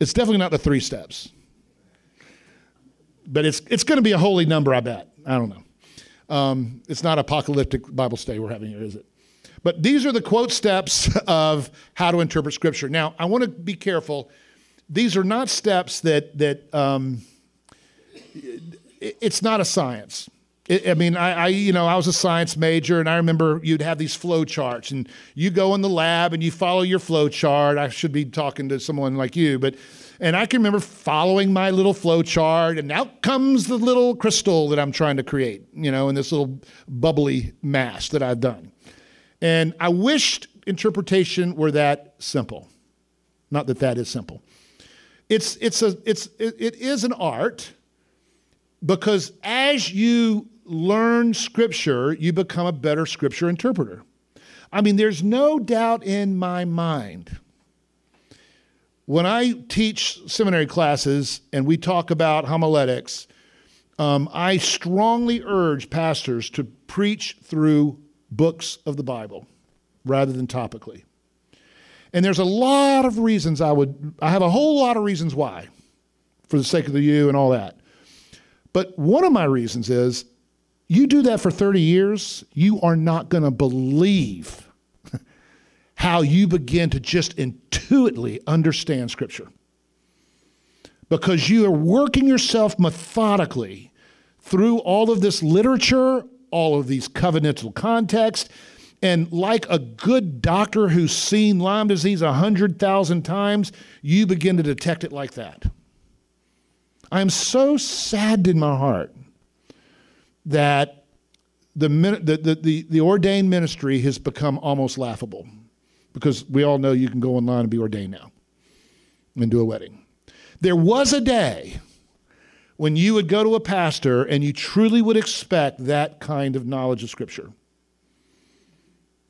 It's definitely not the three steps. But it's, it's going to be a holy number, I bet. I don't know. Um, it's not apocalyptic Bible study we're having here, is it? But these are the quote steps <laughs> of how to interpret Scripture. Now, I want to be careful. These are not steps that that um, it's not a science. I mean, I, I, you know, I was a science major, and I remember you'd have these flow charts, and you go in the lab and you follow your flow chart. I should be talking to someone like you, but, and I can remember following my little flow chart, and out comes the little crystal that I'm trying to create, you know, in this little bubbly mass that I've done. And I wished interpretation were that simple. Not that that is simple. It's, it's a, it's, it, it is an art because as you learn scripture, you become a better scripture interpreter. I mean, there's no doubt in my mind. When I teach seminary classes and we talk about homiletics, um, I strongly urge pastors to preach through books of the Bible rather than topically. And there's a lot of reasons I would, I have a whole lot of reasons why, for the sake of the you and all that. But one of my reasons is you do that for 30 years, you are not going to believe <laughs> how you begin to just intuitively understand Scripture. Because you are working yourself methodically through all of this literature, all of these covenantal context, And like a good doctor who's seen Lyme disease a 100,000 times, you begin to detect it like that. I am so saddened in my heart that the, the, the, the, ordained ministry has become almost laughable because we all know you can go online and be ordained now and do a wedding. There was a day when you would go to a pastor and you truly would expect that kind of knowledge of Scripture.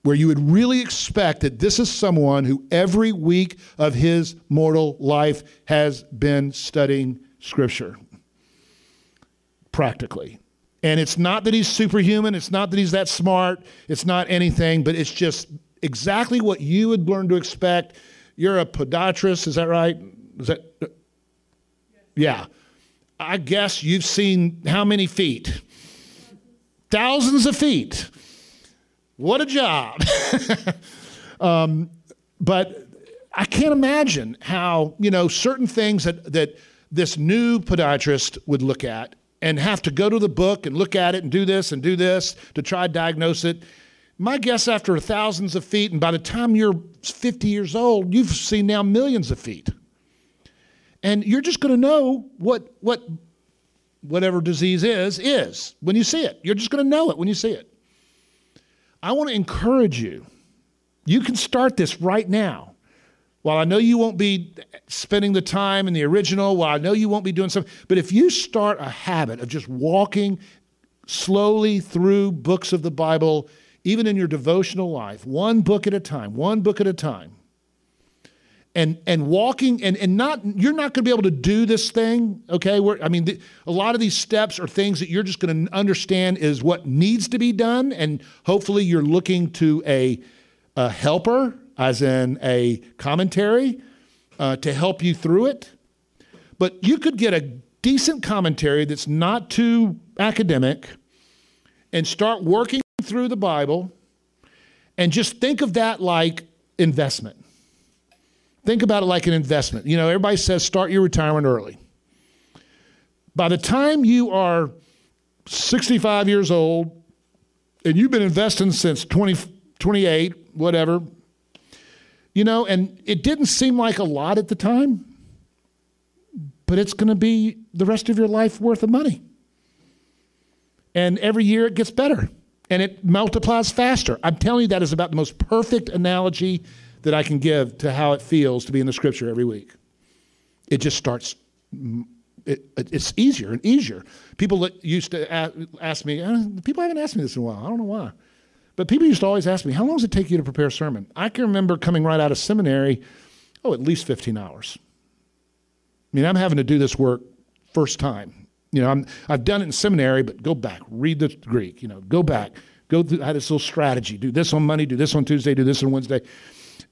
Where you would really expect that this is someone who every week of his mortal life has been studying Scripture practically. And it's not that he's superhuman, it's not that he's that smart, it's not anything, but it's just exactly what you would learn to expect. You're a podiatrist, is that right? Is that Yeah. I guess you've seen how many feet? Thousands of feet. What a job. <laughs> um, but I can't imagine how, you know, certain things that, that this new podiatrist would look at and have to go to the book and look at it and do this and do this to try to diagnose it. My guess after thousands of feet, and by the time you're 50 years old, you've seen now millions of feet. And you're just going to know what, what whatever disease is, is when you see it. You're just going to know it when you see it. I want to encourage you. You can start this right now. While I know you won't be spending the time in the original, while I know you won't be doing something, but if you start a habit of just walking slowly through books of the Bible, even in your devotional life, one book at a time, one book at a time, and and walking and and not you're not going to be able to do this thing okay? We're, i mean the, a lot of these steps are things that you're just going to understand is what needs to be done and hopefully you're looking to a, a helper as in a commentary uh, to help you through it. But you could get a decent commentary that's not too academic and start working through the Bible and just think of that like investment. Think about it like an investment. You know, everybody says start your retirement early. By the time you are 65 years old and you've been investing since 20, 28, whatever, you know, and it didn't seem like a lot at the time, but it's going to be the rest of your life worth of money. And every year it gets better and it multiplies faster. I'm telling you, that is about the most perfect analogy that I can give to how it feels to be in the scripture every week. It just starts, it, it's easier and easier. People used to ask me, uh, people haven't asked me this in a while. I don't know why. But people used to always ask me, how long does it take you to prepare a sermon? I can remember coming right out of seminary, oh, at least 15 hours. I mean, I'm having to do this work first time. You know, I'm, I've done it in seminary, but go back, read the Greek, you know, go back, go through, I had this little strategy, do this on Monday, do this on Tuesday, do this on Wednesday.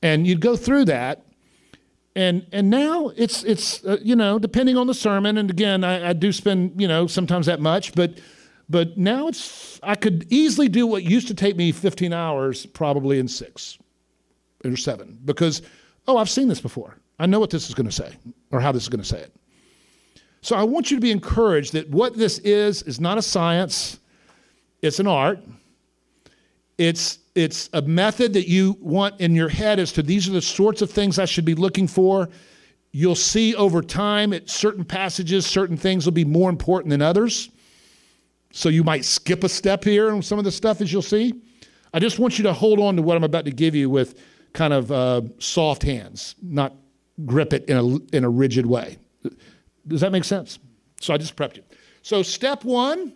And you'd go through that. And, and now it's, it's uh, you know, depending on the sermon, and again, I, I do spend, you know, sometimes that much, but but now it's, I could easily do what used to take me 15 hours probably in six or seven because, oh, I've seen this before. I know what this is going to say or how this is going to say it. So I want you to be encouraged that what this is is not a science, it's an art. It's, it's a method that you want in your head as to these are the sorts of things I should be looking for. You'll see over time at certain passages, certain things will be more important than others. So you might skip a step here on some of the stuff as you'll see. I just want you to hold on to what I'm about to give you with kind of uh, soft hands, not grip it in a, in a rigid way. Does that make sense? So I just prepped you. So, step one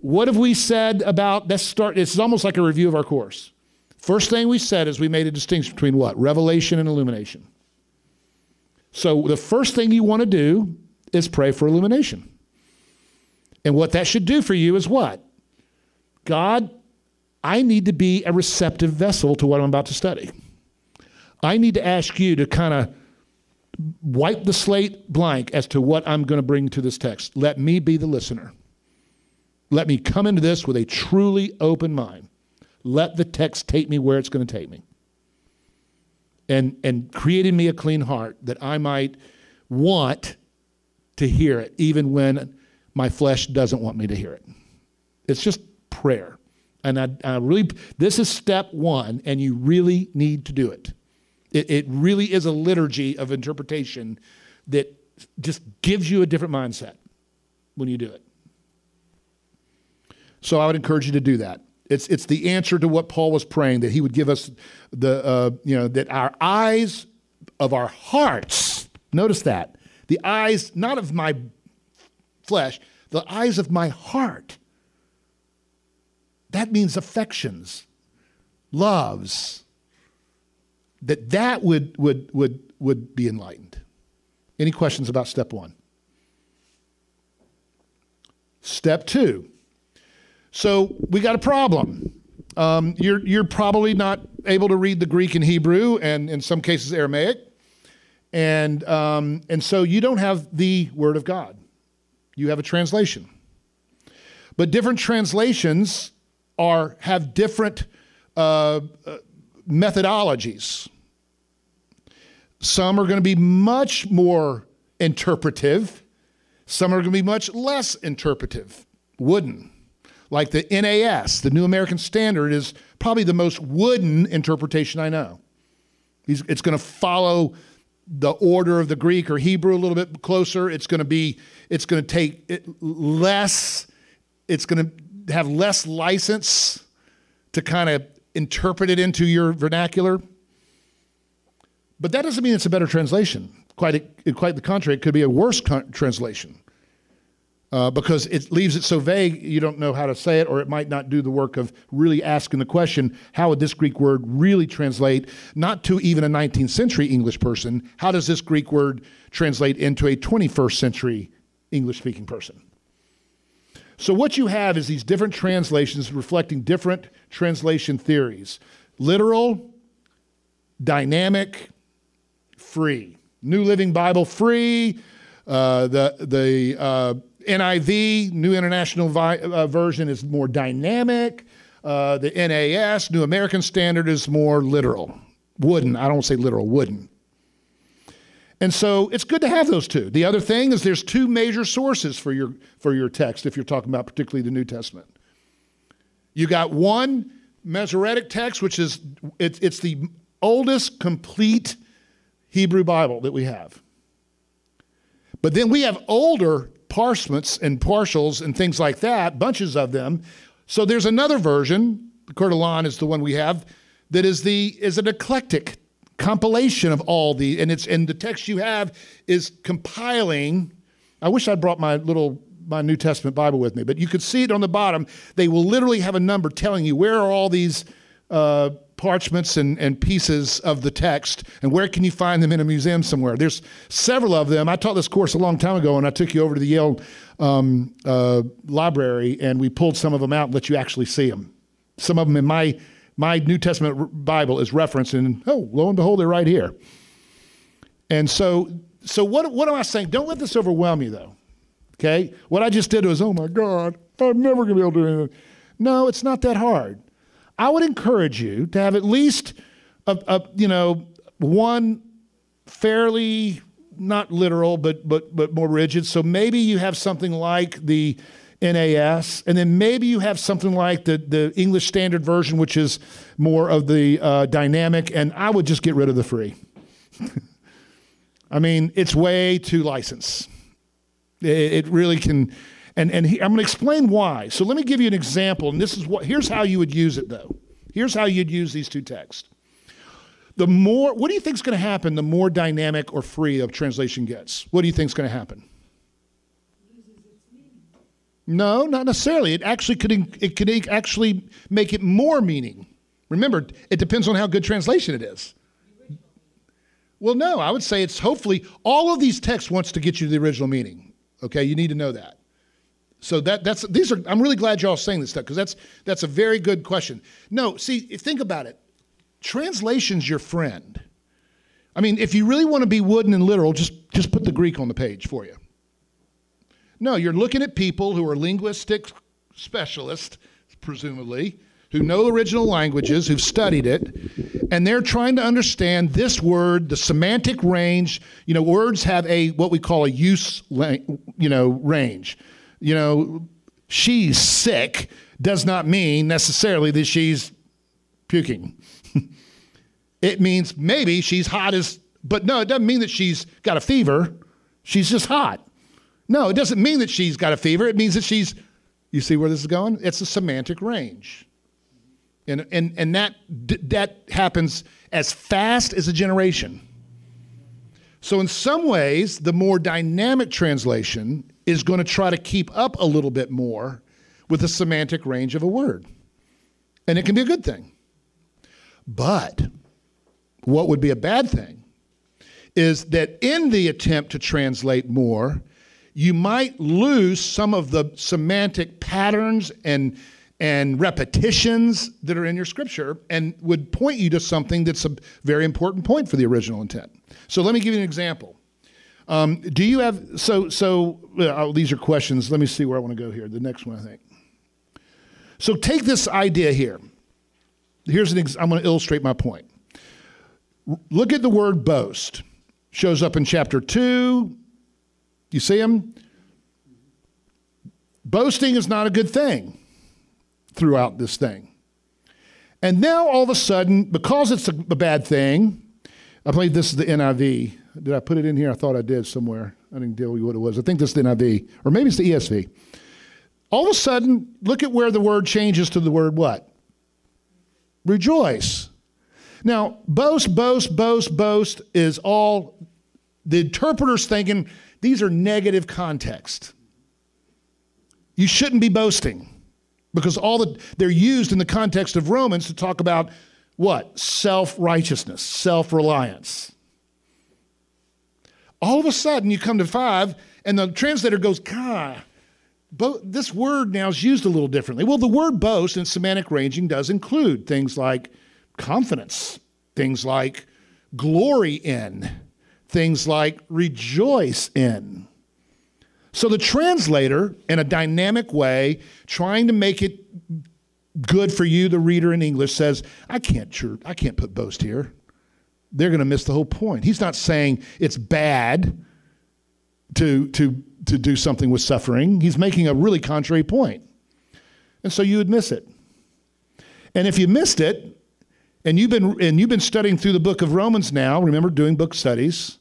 what have we said about let's start? This is almost like a review of our course. First thing we said is we made a distinction between what? Revelation and illumination. So, the first thing you want to do is pray for illumination. And what that should do for you is what? God, I need to be a receptive vessel to what I'm about to study. I need to ask you to kind of wipe the slate blank as to what I'm going to bring to this text. Let me be the listener. Let me come into this with a truly open mind. Let the text take me where it's going to take me. And, and creating me a clean heart that I might want to hear it, even when my flesh doesn't want me to hear it. It's just prayer. And I, I really, this is step one, and you really need to do it. It, it really is a liturgy of interpretation that just gives you a different mindset when you do it. So I would encourage you to do that. It's, it's the answer to what Paul was praying that he would give us the, uh, you know, that our eyes of our hearts, notice that, the eyes not of my flesh, the eyes of my heart. That means affections, loves, that that would, would, would, would be enlightened. Any questions about step one? Step two. So we got a problem. Um, you're, you're probably not able to read the Greek and Hebrew, and in some cases Aramaic. And, um, and so you don't have the Word of God. You have a translation. But different translations are, have different uh, uh, methodologies. Some are going to be much more interpretive, some are going to be much less interpretive, wooden. Like the NAS, the New American Standard, is probably the most wooden interpretation I know. It's going to follow the order of the Greek or Hebrew a little bit closer. It's going to be, it's going to take it less, it's going to have less license to kind of interpret it into your vernacular. But that doesn't mean it's a better translation. Quite, a, quite the contrary, it could be a worse translation uh, because it leaves it so vague you don't know how to say it, or it might not do the work of really asking the question how would this Greek word really translate, not to even a 19th century English person, how does this Greek word translate into a 21st century English speaking person? So, what you have is these different translations reflecting different translation theories literal, dynamic, free. New Living Bible free, uh, the, the uh, NIV, New International Vi- uh, Version, is more dynamic. Uh, the NAS, New American Standard, is more literal. Wooden. I don't say literal, wooden. And so it's good to have those two. The other thing is there's two major sources for your, for your text if you're talking about particularly the New Testament. You got one Masoretic text, which is it, it's the oldest complete Hebrew Bible that we have. But then we have older parchments and partials and things like that, bunches of them. So there's another version, the Coeur d'Alene is the one we have, that is the is an eclectic compilation of all the and it's and the text you have is compiling. I wish I'd brought my little my New Testament Bible with me, but you could see it on the bottom. They will literally have a number telling you where are all these uh, parchments and, and pieces of the text, and where can you find them in a museum somewhere? There's several of them. I taught this course a long time ago, and I took you over to the Yale um, uh, library, and we pulled some of them out and let you actually see them. Some of them in my my New Testament Bible is referenced, and oh, lo and behold, they're right here. And so, so what, what am I saying? Don't let this overwhelm you, though. Okay? What I just did was, oh my God, I'm never going to be able to do anything. No, it's not that hard. I would encourage you to have at least a, a you know one fairly not literal but but but more rigid. So maybe you have something like the NAS, and then maybe you have something like the the English Standard Version, which is more of the uh, dynamic. And I would just get rid of the free. <laughs> I mean, it's way too licensed. It, it really can and, and he, I'm going to explain why. So let me give you an example. And this is what, here's how you would use it, though. Here's how you'd use these two texts. The more, what do you think is going to happen the more dynamic or free a translation gets? What do you think is going to happen? No, not necessarily. It actually could, it could actually make it more meaning. Remember, it depends on how good translation it is. Well, no, I would say it's hopefully all of these texts wants to get you the original meaning. Okay, you need to know that. So that that's these are I'm really glad y'all saying this stuff because that's that's a very good question. No, see, think about it. Translation's your friend. I mean, if you really want to be wooden and literal, just just put the Greek on the page for you. No, you're looking at people who are linguistic specialists, presumably, who know original languages, who've studied it, and they're trying to understand this word, the semantic range. You know, words have a what we call a use, you know, range you know, she's sick. does not mean necessarily that she's puking. <laughs> it means maybe she's hot as, but no, it doesn't mean that she's got a fever. She's just hot. No, it doesn't mean that she's got a fever. It means that she's, you see where this is going? It's a semantic range. And, and, and that, that happens as fast as a generation. So, in some ways, the more dynamic translation is going to try to keep up a little bit more with the semantic range of a word. And it can be a good thing. But what would be a bad thing is that in the attempt to translate more, you might lose some of the semantic patterns and and repetitions that are in your scripture and would point you to something that's a very important point for the original intent. So let me give you an example. Um, do you have so so? Uh, these are questions. Let me see where I want to go here. The next one, I think. So take this idea here. Here's an. Ex- I'm going to illustrate my point. Look at the word boast. Shows up in chapter two. You see him. Boasting is not a good thing throughout this thing. And now all of a sudden, because it's a, a bad thing, I believe this is the NIV. Did I put it in here? I thought I did somewhere. I didn't tell you what it was. I think this is the NIV, or maybe it's the ESV. All of a sudden, look at where the word changes to the word what? Rejoice. Now, boast, boast, boast, boast is all the interpreter's thinking these are negative context. You shouldn't be boasting because all the they're used in the context of Romans to talk about what? Self-righteousness, self-reliance. All of a sudden you come to 5 and the translator goes, "God, bo- this word now is used a little differently." Well, the word boast in semantic ranging does include things like confidence, things like glory in, things like rejoice in. So the translator, in a dynamic way, trying to make it good for you, the reader in English, says, I can't, I can't put boast here. They're going to miss the whole point. He's not saying it's bad to, to, to do something with suffering. He's making a really contrary point. And so you would miss it. And if you missed it, and you've been and you've been studying through the book of Romans now, remember doing book studies,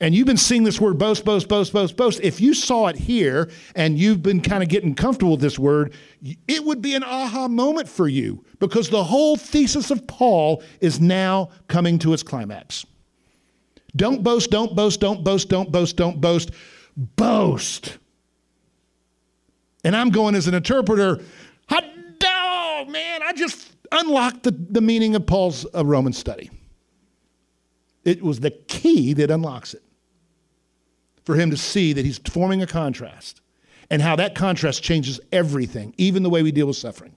and you've been seeing this word boast, boast, boast, boast, boast, if you saw it here and you've been kind of getting comfortable with this word, it would be an aha moment for you because the whole thesis of Paul is now coming to its climax. Don't boast, don't boast, don't boast, don't boast, don't boast. Boast. And I'm going as an interpreter, hot man, I just unlocked the, the meaning of Paul's uh, Roman study. It was the key that unlocks it for him to see that he's forming a contrast and how that contrast changes everything, even the way we deal with suffering,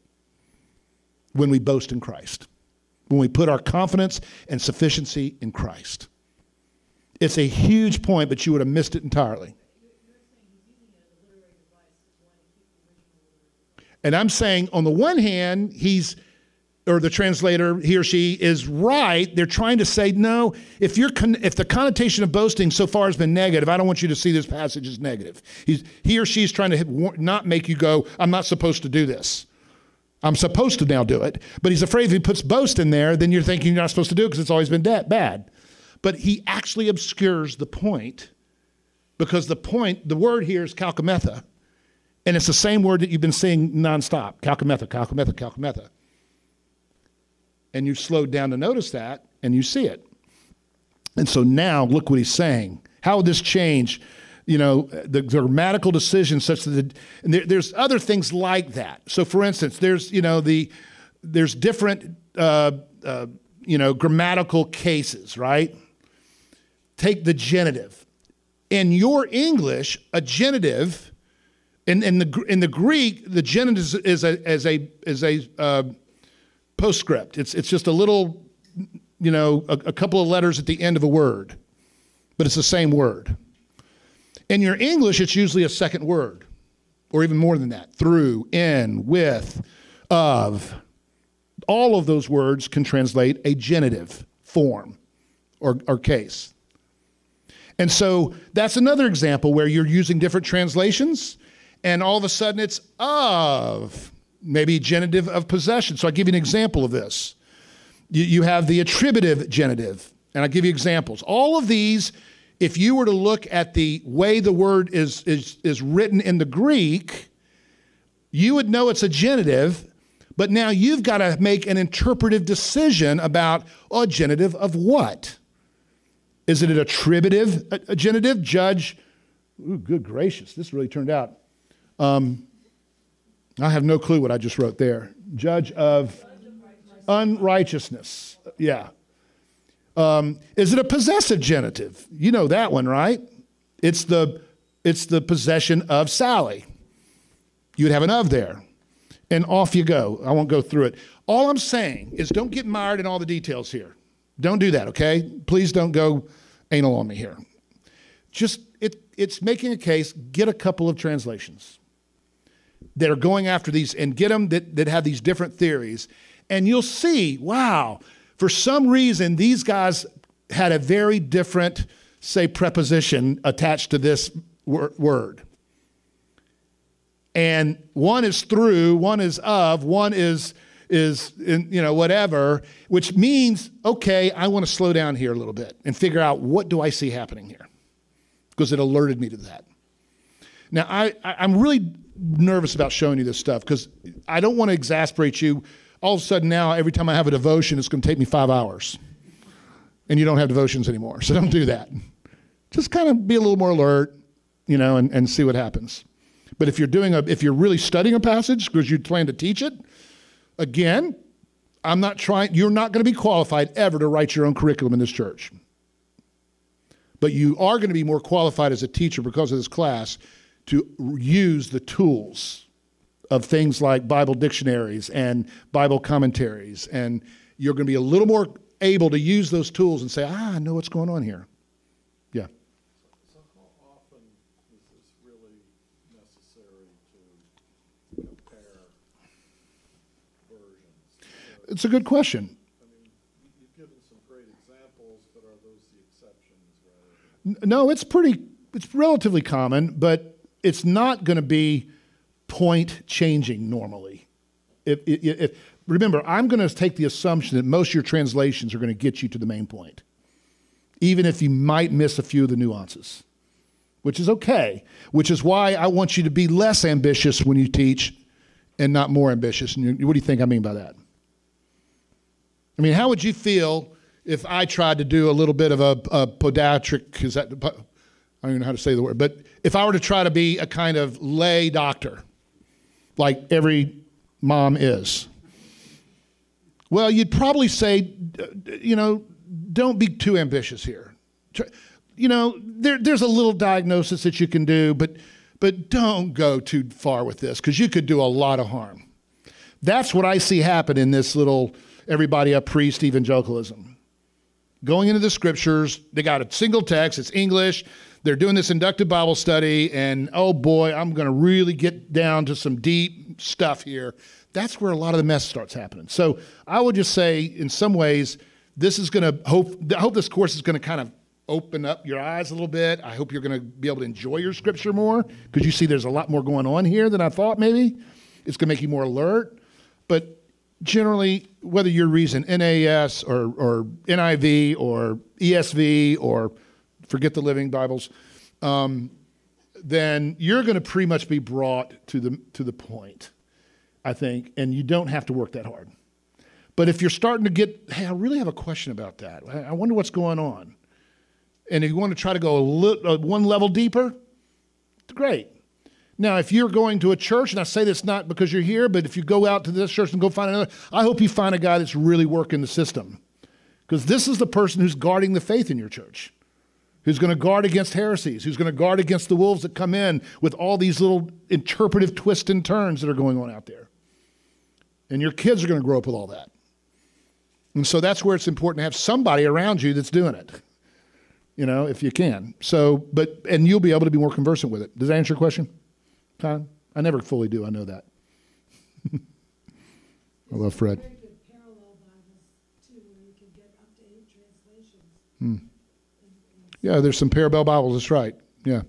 when we boast in Christ, when we put our confidence and sufficiency in Christ. It's a huge point, but you would have missed it entirely. And I'm saying, on the one hand, he's or the translator, he or she, is right, they're trying to say, no, if, you're con- if the connotation of boasting so far has been negative, I don't want you to see this passage as negative. He's, he or she is trying to not make you go, I'm not supposed to do this. I'm supposed to now do it. But he's afraid if he puts boast in there, then you're thinking you're not supposed to do it because it's always been bad. But he actually obscures the point because the point, the word here is kauchometha. And it's the same word that you've been saying nonstop kauchometha, kauchometha, kauchometha and you slowed down to notice that and you see it. And so now look what he's saying. How would this change? You know, the, grammatical decisions such that the, there, there's other things like that. So, for instance, there's you know the there's different uh, uh, you know grammatical cases, right? Take the genitive. In your English, a genitive, in, in the in the Greek, the genitive is a is a is a uh, postscript. It's, it's just a little, you know, a, a couple of letters at the end of a word, but it's the same word. In your English, it's usually a second word, or even more than that through, in, with, of. All of those words can translate a genitive form or, or case. And so that's another example where you're using different translations, and all of a sudden it's of maybe genitive of possession. So I'll give you an example of this. You, you have the attributive genitive, and I'll give you examples. All of these, if you were to look at the way the word is, is, is written in the Greek, you would know it's a genitive, but now you've got to make an interpretive decision about a genitive of what? Is it an attributive a, a genitive? Judge, ooh, good gracious, this really turned out. Um, I have no clue what I just wrote there. Judge of unrighteousness. Yeah. Um, is it a possessive genitive? You know that one, right? It's the it's the possession of Sally. You'd have an of there. And off you go. I won't go through it. All I'm saying is don't get mired in all the details here. Don't do that, okay? Please don't go anal on me here. Just it, it's making a case, get a couple of translations that are going after these and get them that, that have these different theories. And you'll see, wow, for some reason, these guys had a very different, say, preposition attached to this wor- word. And one is through, one is of, one is is in, you know whatever which means okay i want to slow down here a little bit and figure out what do i see happening here because it alerted me to that now I, I am really nervous about showing you this stuff because i don't want to exasperate you. All of a sudden now every time i have a devotion it's going to take me five hours. And you don't have devotions anymore so don't do that. Just kind of be a little more alert you know and, and see what happens. But if you're doing a if you're really studying a passage because you plan to teach it Again, I'm not trying, you're not going to be qualified ever to write your own curriculum in this church. But you are going to be more qualified as a teacher because of this class to use the tools of things like Bible dictionaries and Bible commentaries. And you're going to be a little more able to use those tools and say, ah, I know what's going on here. Yeah. So how often is this really necessary to compare versions? It's a good question. I mean, you- you've given some great examples, but are those the exceptions rather No, it's pretty, it's relatively common, but it's not going to be point changing normally. If, if, if, remember, I'm going to take the assumption that most of your translations are going to get you to the main point, even if you might miss a few of the nuances, which is okay, which is why I want you to be less ambitious when you teach and not more ambitious. And you, what do you think I mean by that? I mean, how would you feel if I tried to do a little bit of a, a podiatric? Is that I don't even know how to say the word, but if I were to try to be a kind of lay doctor, like every mom is, well, you'd probably say, you know, don't be too ambitious here. You know, there, there's a little diagnosis that you can do, but but don't go too far with this because you could do a lot of harm. That's what I see happen in this little everybody a priest evangelicalism. Going into the scriptures, they got a single text, it's English. They're doing this inductive Bible study, and oh boy, I'm going to really get down to some deep stuff here. That's where a lot of the mess starts happening. So I would just say, in some ways, this is going to hope. I hope this course is going to kind of open up your eyes a little bit. I hope you're going to be able to enjoy your scripture more because you see there's a lot more going on here than I thought. Maybe it's going to make you more alert. But generally, whether you're reading NAS or, or NIV or ESV or forget the Living Bibles, um, then you're going to pretty much be brought to the to the point, I think, and you don't have to work that hard. But if you're starting to get, hey, I really have a question about that. I I wonder what's going on, and if you want to try to go a li- uh, one level deeper, great. Now, if you're going to a church, and I say this not because you're here, but if you go out to this church and go find another, I hope you find a guy that's really working the system. Because this is the person who's guarding the faith in your church, who's going to guard against heresies, who's going to guard against the wolves that come in with all these little interpretive twists and turns that are going on out there. And your kids are going to grow up with all that. And so that's where it's important to have somebody around you that's doing it, you know, if you can. So, but, and you'll be able to be more conversant with it. Does that answer your question? Con? I never fully do, I know that. <laughs> I love Fred. Very good parallel Bibles too, where you can get up-to-date translations. Yeah, there's some Parabel Bibles, that's right. Yeah.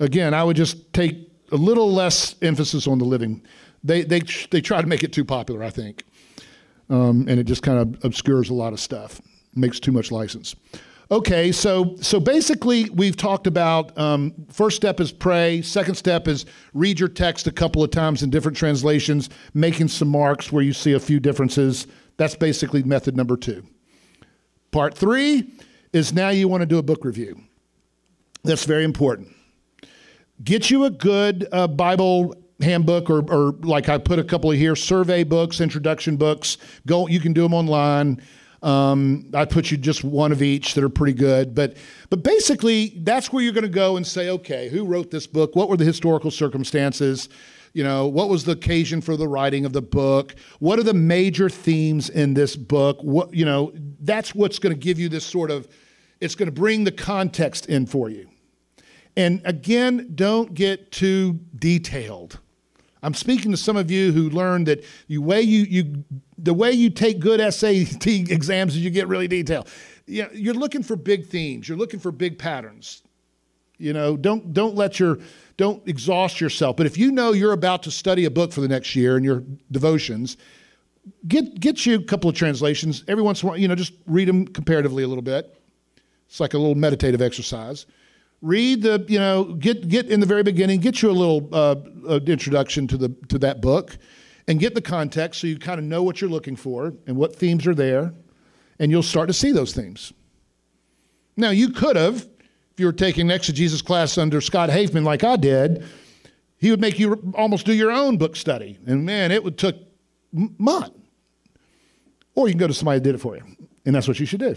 Again, I would just take a little less emphasis on the living They they they try to make it too popular, I think, um, and it just kind of obscures a lot of stuff, makes too much license. Okay, so so basically we've talked about um, first step is pray. Second step is read your text a couple of times in different translations, making some marks where you see a few differences. That's basically method number two. Part three is now you want to do a book review. That's very important. Get you a good uh, Bible handbook or, or like I put a couple of here, survey books, introduction books. Go, you can do them online. Um, I put you just one of each that are pretty good, but but basically that's where you're going to go and say, okay, who wrote this book? What were the historical circumstances? You know, what was the occasion for the writing of the book? What are the major themes in this book? What you know, that's what's going to give you this sort of. It's going to bring the context in for you. And again, don't get too detailed. I'm speaking to some of you who learned that the way you, you the way you take good SAT exams is you get really detailed. You know, you're looking for big themes. You're looking for big patterns. You know, don't don't let your don't exhaust yourself. But if you know you're about to study a book for the next year in your devotions, get get you a couple of translations every once in a while. You know, just read them comparatively a little bit. It's like a little meditative exercise read the you know get get in the very beginning get you a little uh, uh, introduction to the to that book and get the context so you kind of know what you're looking for and what themes are there and you'll start to see those themes. Now you could have if you were taking exegesis class under scott hafemann like i did he would make you almost do your own book study. And man it would took month or you can go to somebody that did it for you. And that's what you should do.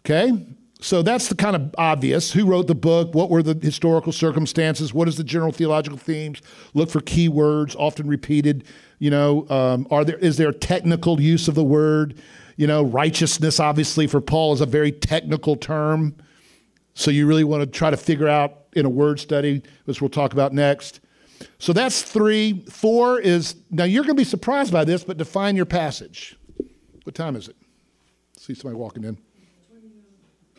Okay so that's the kind of obvious. Who wrote the book? What were the historical circumstances? What is the general theological themes? Look for key words, often repeated. You know, um, are there is there technical use of the word? You know, righteousness obviously for Paul is a very technical term. So you really want to try to figure out in a word study, which we'll talk about next. So that's three. Four is now you're going to be surprised by this, but define your passage. What time is it? See somebody walking in.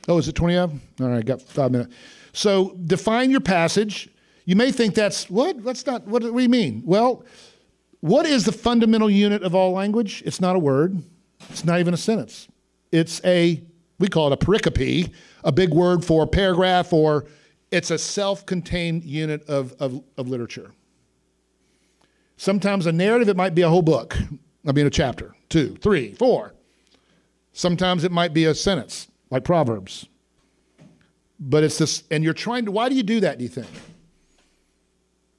Oh, is it 20 of? All right, got five minutes. So define your passage. You may think that's what? That's not what, do you mean? Well, what is the fundamental unit of all language? It's not a word. It's not even a sentence. It's a we call it a pericope, a big word for paragraph, or it's a self-contained unit of, of, of literature. Sometimes a narrative, it might be a whole book. I mean, a chapter, two, three, four. Sometimes it might be a sentence like Proverbs. But it's this, and you're trying to, why do you do that, do you think?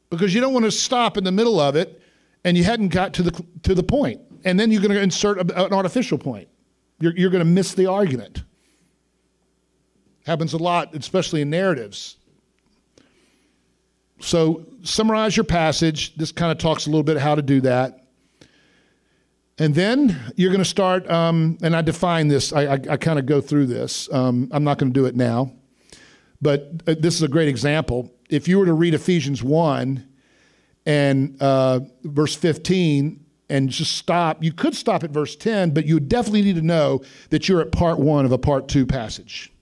Because you don't want to stop in the middle of it and you hadn't got to the, to the point. And then you're going to insert an artificial point. You're, you're going to miss the argument. Happens a lot, especially in narratives. So, summarize your passage. This kind of talks a little bit how to do that. And then you're going to start, um, and I define this, I, I, I kind of go through this. Um, I'm not going to do it now, but uh, this is a great example. If you were to read Ephesians 1 and uh, verse 15 and just stop, you could stop at verse 10, but you definitely need to know that you're at part one of a part two passage.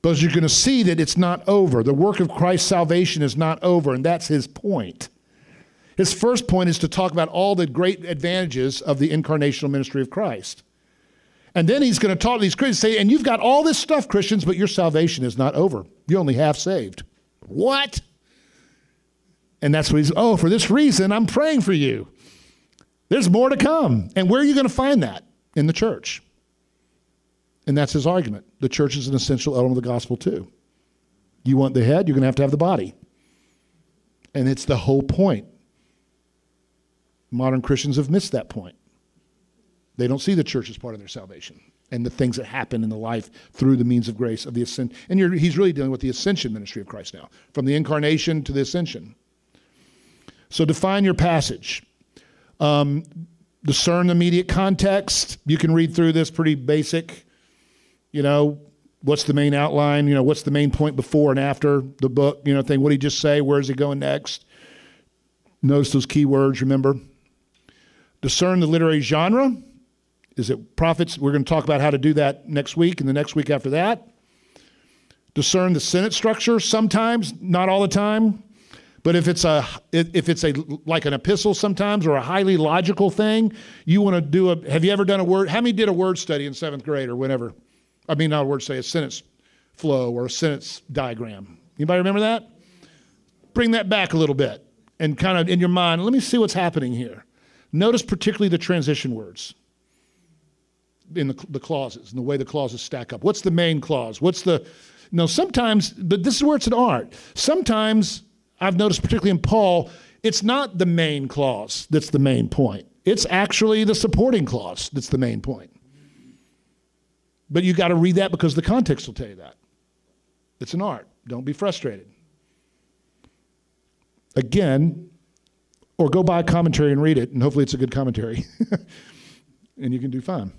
Because you're going to see that it's not over. The work of Christ's salvation is not over, and that's his point. His first point is to talk about all the great advantages of the incarnational ministry of Christ. And then he's going to talk to these Christians, say, and you've got all this stuff, Christians, but your salvation is not over. You're only half saved. What? And that's what he's, oh, for this reason, I'm praying for you. There's more to come. And where are you going to find that? In the church. And that's his argument. The church is an essential element of the gospel, too. You want the head, you're going to have to have the body. And it's the whole point. Modern Christians have missed that point. They don't see the church as part of their salvation and the things that happen in the life through the means of grace of the ascension. And he's really dealing with the ascension ministry of Christ now, from the incarnation to the ascension. So define your passage. Um, discern the immediate context. You can read through this pretty basic. You know, what's the main outline? You know, what's the main point before and after the book? You know, thing. What did he just say? Where is he going next? Notice those key words. Remember. Discern the literary genre. Is it prophets? We're going to talk about how to do that next week and the next week after that. Discern the sentence structure sometimes, not all the time. But if it's a if it's a like an epistle sometimes or a highly logical thing, you want to do a. Have you ever done a word? How many did a word study in seventh grade or whenever? I mean, not a word study, a sentence flow or a sentence diagram. Anybody remember that? Bring that back a little bit and kind of in your mind. Let me see what's happening here. Notice particularly the transition words in the, the clauses and the way the clauses stack up. What's the main clause? What's the no? Sometimes, but this is where it's an art. Sometimes I've noticed, particularly in Paul, it's not the main clause that's the main point. It's actually the supporting clause that's the main point. But you got to read that because the context will tell you that. It's an art. Don't be frustrated. Again, or go buy a commentary and read it, and hopefully it's a good commentary. <laughs> and you can do fine.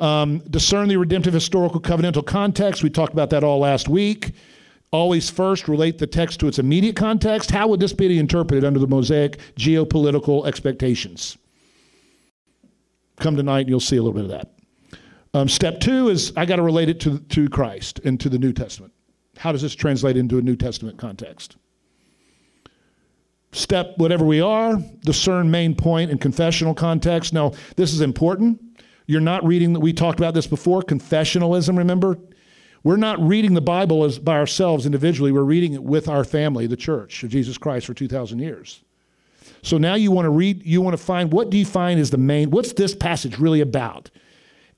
Um, discern the redemptive historical covenantal context. We talked about that all last week. Always first relate the text to its immediate context. How would this be interpreted under the Mosaic geopolitical expectations? Come tonight and you'll see a little bit of that. Um, step two is I got to relate it to, to Christ and to the New Testament. How does this translate into a New Testament context? Step whatever we are, discern main point and confessional context. Now, this is important. You're not reading, that we talked about this before, confessionalism, remember? We're not reading the Bible as by ourselves individually. We're reading it with our family, the church of Jesus Christ for 2,000 years. So now you want to read, you want to find what do you find is the main, what's this passage really about?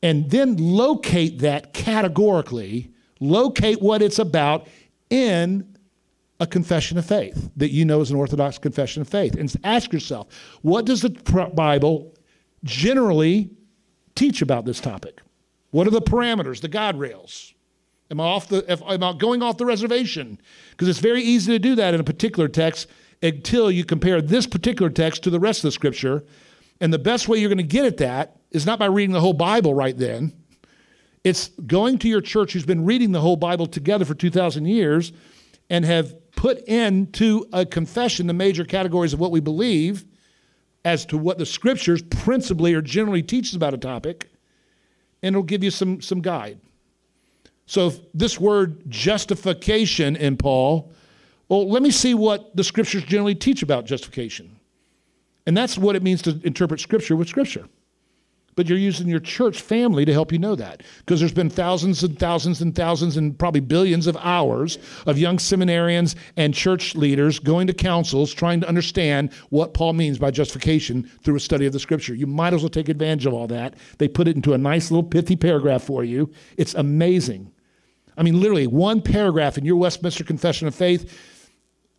And then locate that categorically, locate what it's about in a confession of faith that you know is an Orthodox confession of faith. And ask yourself, what does the Bible generally teach about this topic? What are the parameters, the guide rails? Am I off the am I going off the reservation? Because it's very easy to do that in a particular text until you compare this particular text to the rest of the scripture. And the best way you're going to get at that is not by reading the whole Bible right then. It's going to your church who's been reading the whole Bible together for 2,000 years and have put into a confession the major categories of what we believe as to what the scriptures principally or generally teaches about a topic, and it'll give you some, some guide. So, this word justification in Paul, well, let me see what the scriptures generally teach about justification. And that's what it means to interpret scripture with scripture but you're using your church family to help you know that because there's been thousands and thousands and thousands and probably billions of hours of young seminarians and church leaders going to councils trying to understand what Paul means by justification through a study of the scripture. You might as well take advantage of all that. They put it into a nice little pithy paragraph for you. It's amazing. I mean, literally, one paragraph in your Westminster Confession of Faith.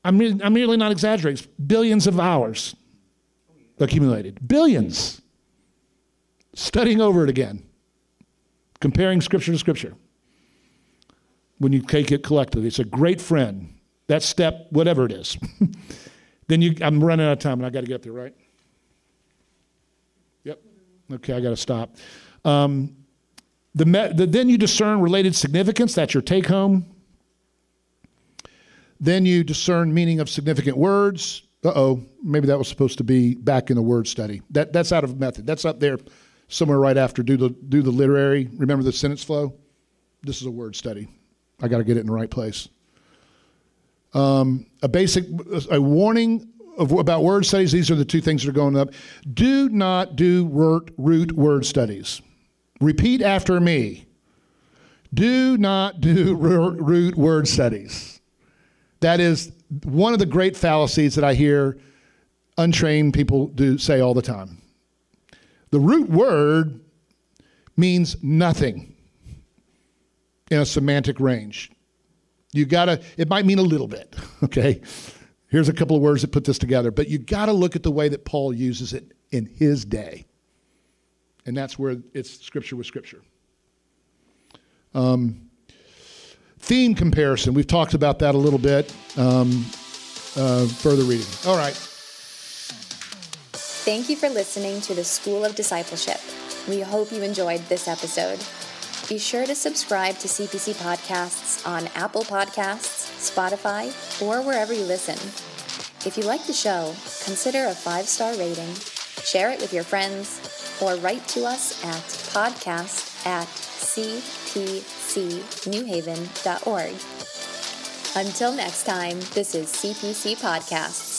I'm, I'm merely not exaggerating. Billions of hours accumulated. Billions studying over it again, comparing scripture to scripture. When you take it collectively, it's a great friend. That step, whatever it is. <laughs> then you, I'm running out of time and I got to get up there, right? Yep. Okay, I got to stop. Um, the, the, then you discern related significance. That's your take home. Then you discern meaning of significant words. Uh oh, maybe that was supposed to be back in the word study. That, that's out of method. That's up there somewhere right after do the do the literary. Remember the sentence flow. This is a word study. I got to get it in the right place. Um, a basic a warning of, about word studies. These are the two things that are going up. Do not do root, root word studies. Repeat after me. Do not do <laughs> root word studies. That is one of the great fallacies that I hear untrained people do say all the time. The root word means nothing in a semantic range. You gotta, it might mean a little bit, <laughs> okay? Here's a couple of words that put this together, but you gotta look at the way that Paul uses it in his day. And that's where it's scripture with scripture. Um, theme comparison, we've talked about that a little bit. Um, uh, further reading. All right. Thank you for listening to the School of Discipleship. We hope you enjoyed this episode. Be sure to subscribe to CPC Podcasts on Apple Podcasts, Spotify, or wherever you listen. If you like the show, consider a five star rating, share it with your friends, or write to us at podcast at cpcnewhaven.org. Until next time, this is CPC Podcasts.